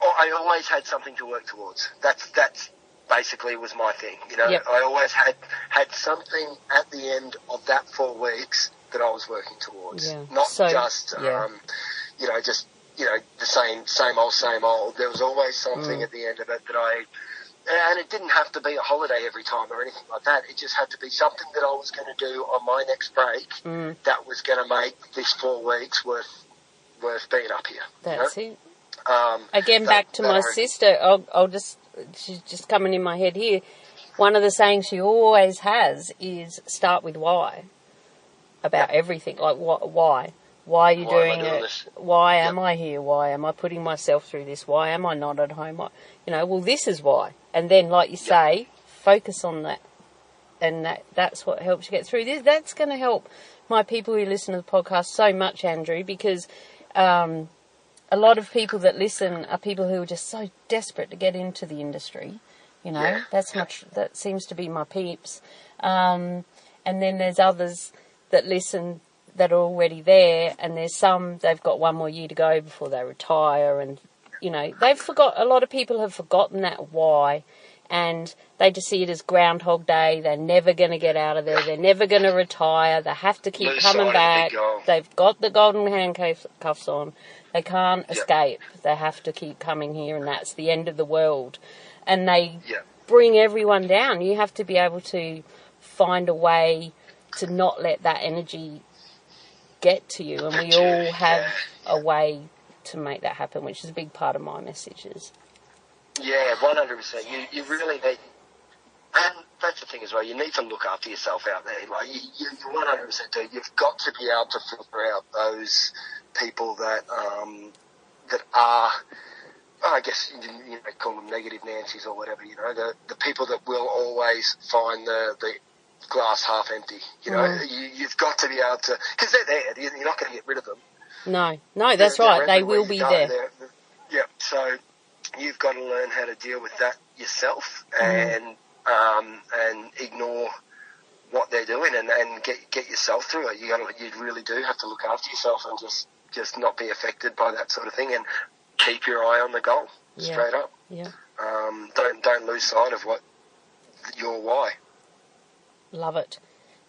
I always had something to work towards. That's that's basically was my thing. You know, Yep. I always had had something at the end of that four weeks that I was working towards, Yeah. not So, just yeah. um, you know just you know the same same old same old. There was always something Mm. at the end of it that I and it didn't have to be a holiday every time or anything like that. It just had to be something that I was going to do on my next break Mm. that was going to make this four weeks worth worth being up here. you That's know? it. Um, Again, that- back to my I- sister. I'll, I'll just, she's just coming in my head here. One of the sayings she always has is start with why about everything. Like, what, why? Why are you Why doing doing it? this? Why am I here? Why am I putting myself through this? Why am I not at home? Why, you know, well, this is why. And then, like you say, focus on that. And that, that's what helps you get through this. That's going to help my people who listen to the podcast so much, Andrew, because um, a lot of people that listen are people who are just so desperate to get into the industry. You know, Yeah. that's much that seems to be my peeps. Um, and then there's others that listen that are already there, and there's some they've got one more year to go before they retire, and you know they've forgot. A lot of people have forgotten that why, and they just see it as Groundhog Day. They're never going to get out of there. They're never going to retire. They have to keep Lose coming back. They've got the golden handcuffs on. They can't Yeah. escape. They have to keep coming here, and that's the end of the world. And they Yeah. bring everyone down. You have to be able to find a way to not let that energy get to you, and we all have a way to make that happen, which is a big part of my messages. Yeah, one hundred percent. You you really need, and that's the thing as well. You need to look after yourself out there. Like you, you one hundred percent do. You've got to be able to filter out those people that um, that are. I guess you, you know call them negative Nancy's or whatever. You know the the people that will always find the the glass half empty. You know Mm. you, you've got to be able to because they're there. You're not going to get rid of them. No, no, that's They're- right. they're They will be go. there. They're- yeah, so you've got to learn how to deal with that yourself and um, and ignore what they're doing and, and get get yourself through it. You got you really do have to look after yourself and just just not be affected by that sort of thing and keep your eye on the goal Yeah. straight up. Yeah, Um, don't don't lose sight of what your why. love it.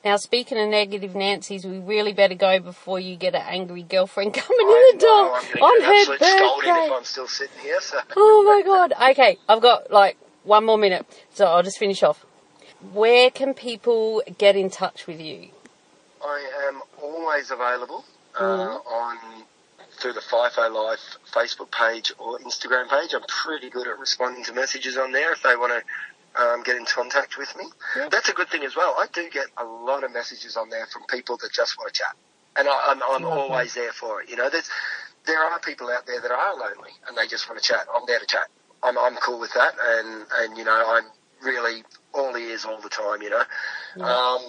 Now, speaking of negative Nancy's, we really better go before you get an angry girlfriend coming I in the door know on her scolding if birthday. I'm still sitting here. So. Oh my god. Okay, I've got like one more minute, so I'll just finish off. Where can people get in touch with you? I am always available uh, on through the FIFO Life Facebook page or Instagram page. I'm pretty good at responding to messages on there if they want to um, get in contact with me. Yeah. That's a good thing as well. I do get a lot of messages on there from people that just want to chat, and I, I'm, I'm Lovely. always there for it. You know, there's there are people out there that are lonely and they just want to chat. I'm there to chat. I'm I'm cool with that, and and you know I'm really all ears all the time. You know. Um,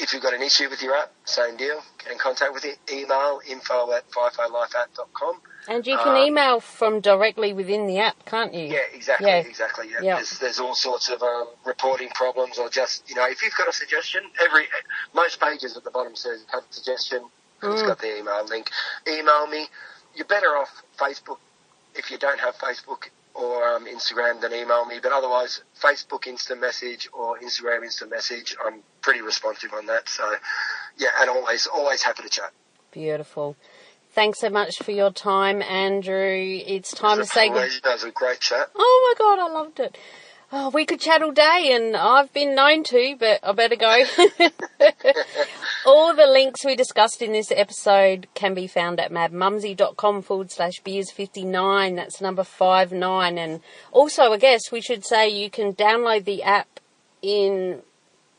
if you've got an issue with your app, same deal. Get in contact with it. Email info at fifolifeapp.com. And you can Um, email from directly within the app, can't you? Yeah, exactly, Yeah. exactly. Yeah. Yeah. There's, there's all sorts of um, reporting problems, or just you know, if you've got a suggestion, every most pages at the bottom says have a suggestion. and It's Mm. got the email link. Email me. You're better off Facebook if you don't have Facebook or um, Instagram, then email me. But otherwise, Facebook instant message or Instagram instant message. I'm pretty responsive on that. So yeah, and always always happy to chat. Beautiful. Thanks so much for your time, Andrew. It's time to It's a say goodbye. That was a great chat. Oh my god, I loved it. Oh, we could chat all day, and I've been known to, but I better go. all the links we discussed in this episode can be found at madmumsy.com forward slash beers 59. That's number 59. And also, I guess we should say you can download the app in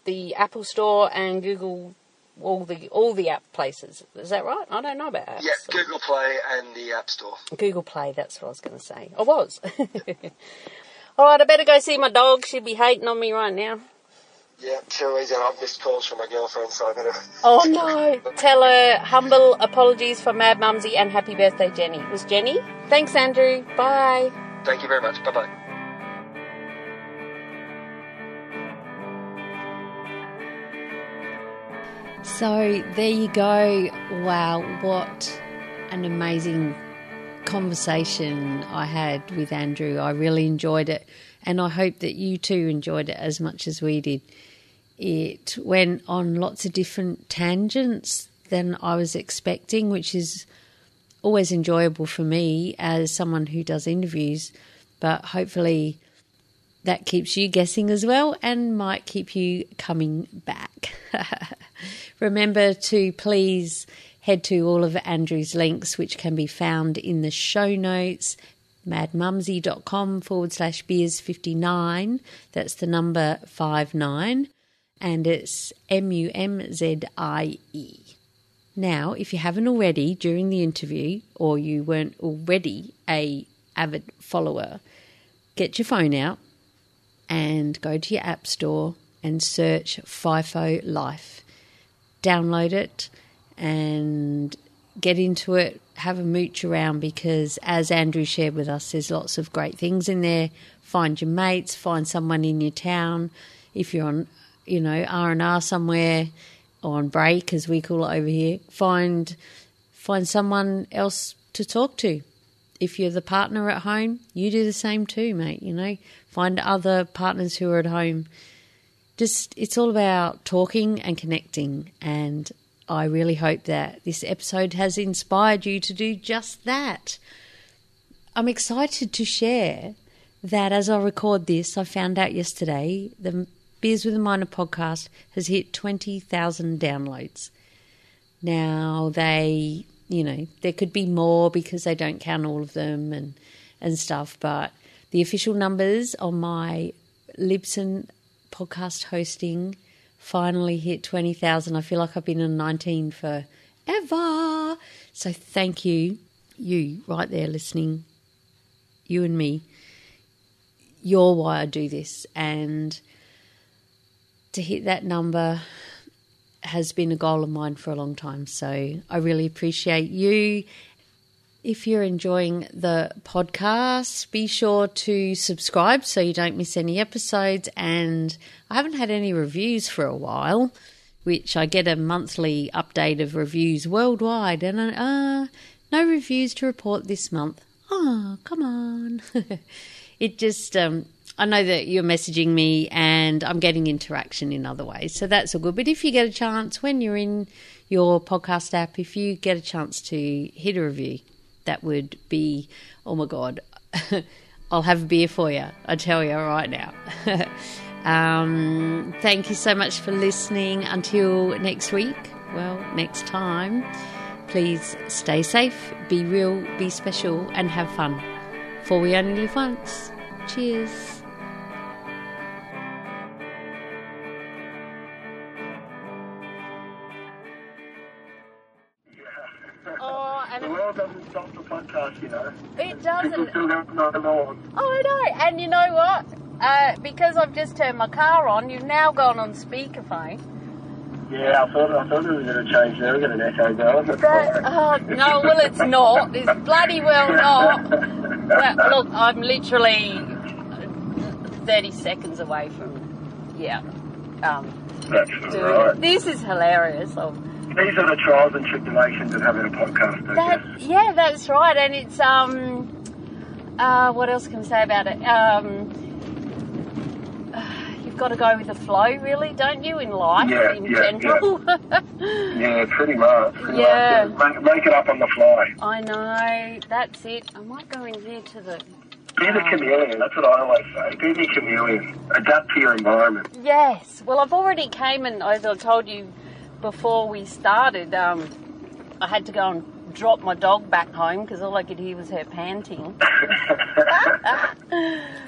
the Apple Store and Google all the all the app places. Is that right? I don't know about apps. Yeah, Google Play and the App Store. Google Play, that's what I was going to say. I was. All right, I better go see my dog. She'd be hating on me right now. Yeah, too easy. I've missed calls from my girlfriend, so I better. Oh no! Tell her humble apologies for Mad Mumsy and happy birthday, Jenny. It was Jenny? Thanks, Andrew. Bye. Thank you very much. Bye bye. So there you go. Wow, what an amazing conversation I had with Andrew. I really enjoyed it, and I hope that you too enjoyed it as much as we did. It went on lots of different tangents than I was expecting, which is always enjoyable for me as someone who does interviews, but hopefully that keeps you guessing as well and might keep you coming back. Remember to please head to all of Andrew's links, which can be found in the show notes madmumsy.com forward slash beers 59. That's the number 59. And it's M U M Z I E. Now, if you haven't already during the interview or you weren't already a avid follower, get your phone out and go to your app store and search FIFO Life. Download it and get into it, have a mooch around because, as Andrew shared with us, there's lots of great things in there. Find your mates, find someone in your town. If you're on, you know, R and R somewhere, or on break as we call it over here, find find someone else to talk to. If you're the partner at home, you do the same too, mate. You know, find other partners who are at home. Just it's all about talking and connecting and I really hope that this episode has inspired you to do just that. I'm excited to share that as I record this, I found out yesterday the Beers with a Miner podcast has hit 20,000 downloads. Now, they, you know, there could be more because they don't count all of them and, and stuff, but the official numbers on my Libsyn podcast hosting finally hit 20,000. I feel like I've been in 19 forever. So thank you, you right there listening, you and me. You're why I do this. And to hit that number has been a goal of mine for a long time. So I really appreciate you if you're enjoying the podcast, be sure to subscribe so you don't miss any episodes. And I haven't had any reviews for a while, which I get a monthly update of reviews worldwide. And uh, no reviews to report this month. Oh, come on. it just, um, I know that you're messaging me and I'm getting interaction in other ways. So that's all good. But if you get a chance, when you're in your podcast app, if you get a chance to hit a review, that would be, oh my God, I'll have a beer for you. I tell you right now. um, thank you so much for listening. Until next week, well, next time, please stay safe, be real, be special, and have fun. For we only live once. Cheers. Podcast, you know. It doesn't. People still don't the. Oh, I know. And you know what? Uh, because I've just turned my car on, you've now gone on speakerphone. Yeah, I thought I thought it was going to change there. We're going to echo going. That, uh, no, well, it's not. It's bloody well not. Well, look, I'm literally 30 seconds away from, yeah. Um, That's doing right. it. This is hilarious. I'm, These are the trials and tribulations of having a podcast. That, yeah, that's right, and it's um, uh, what else can I say about it? Um, you've got to go with the flow, really, don't you, in life Yeah, in yeah, general? Yeah, pretty much. Pretty Yeah. Much. Make, make it up on the fly. I know, that's it. I might go in here to the. Be the Um, chameleon. That's what I always say. Be the chameleon. Adapt to your environment. Yes, well, I've already came and I told you before we started, um, I had to go and drop my dog back home because all I could hear was her panting.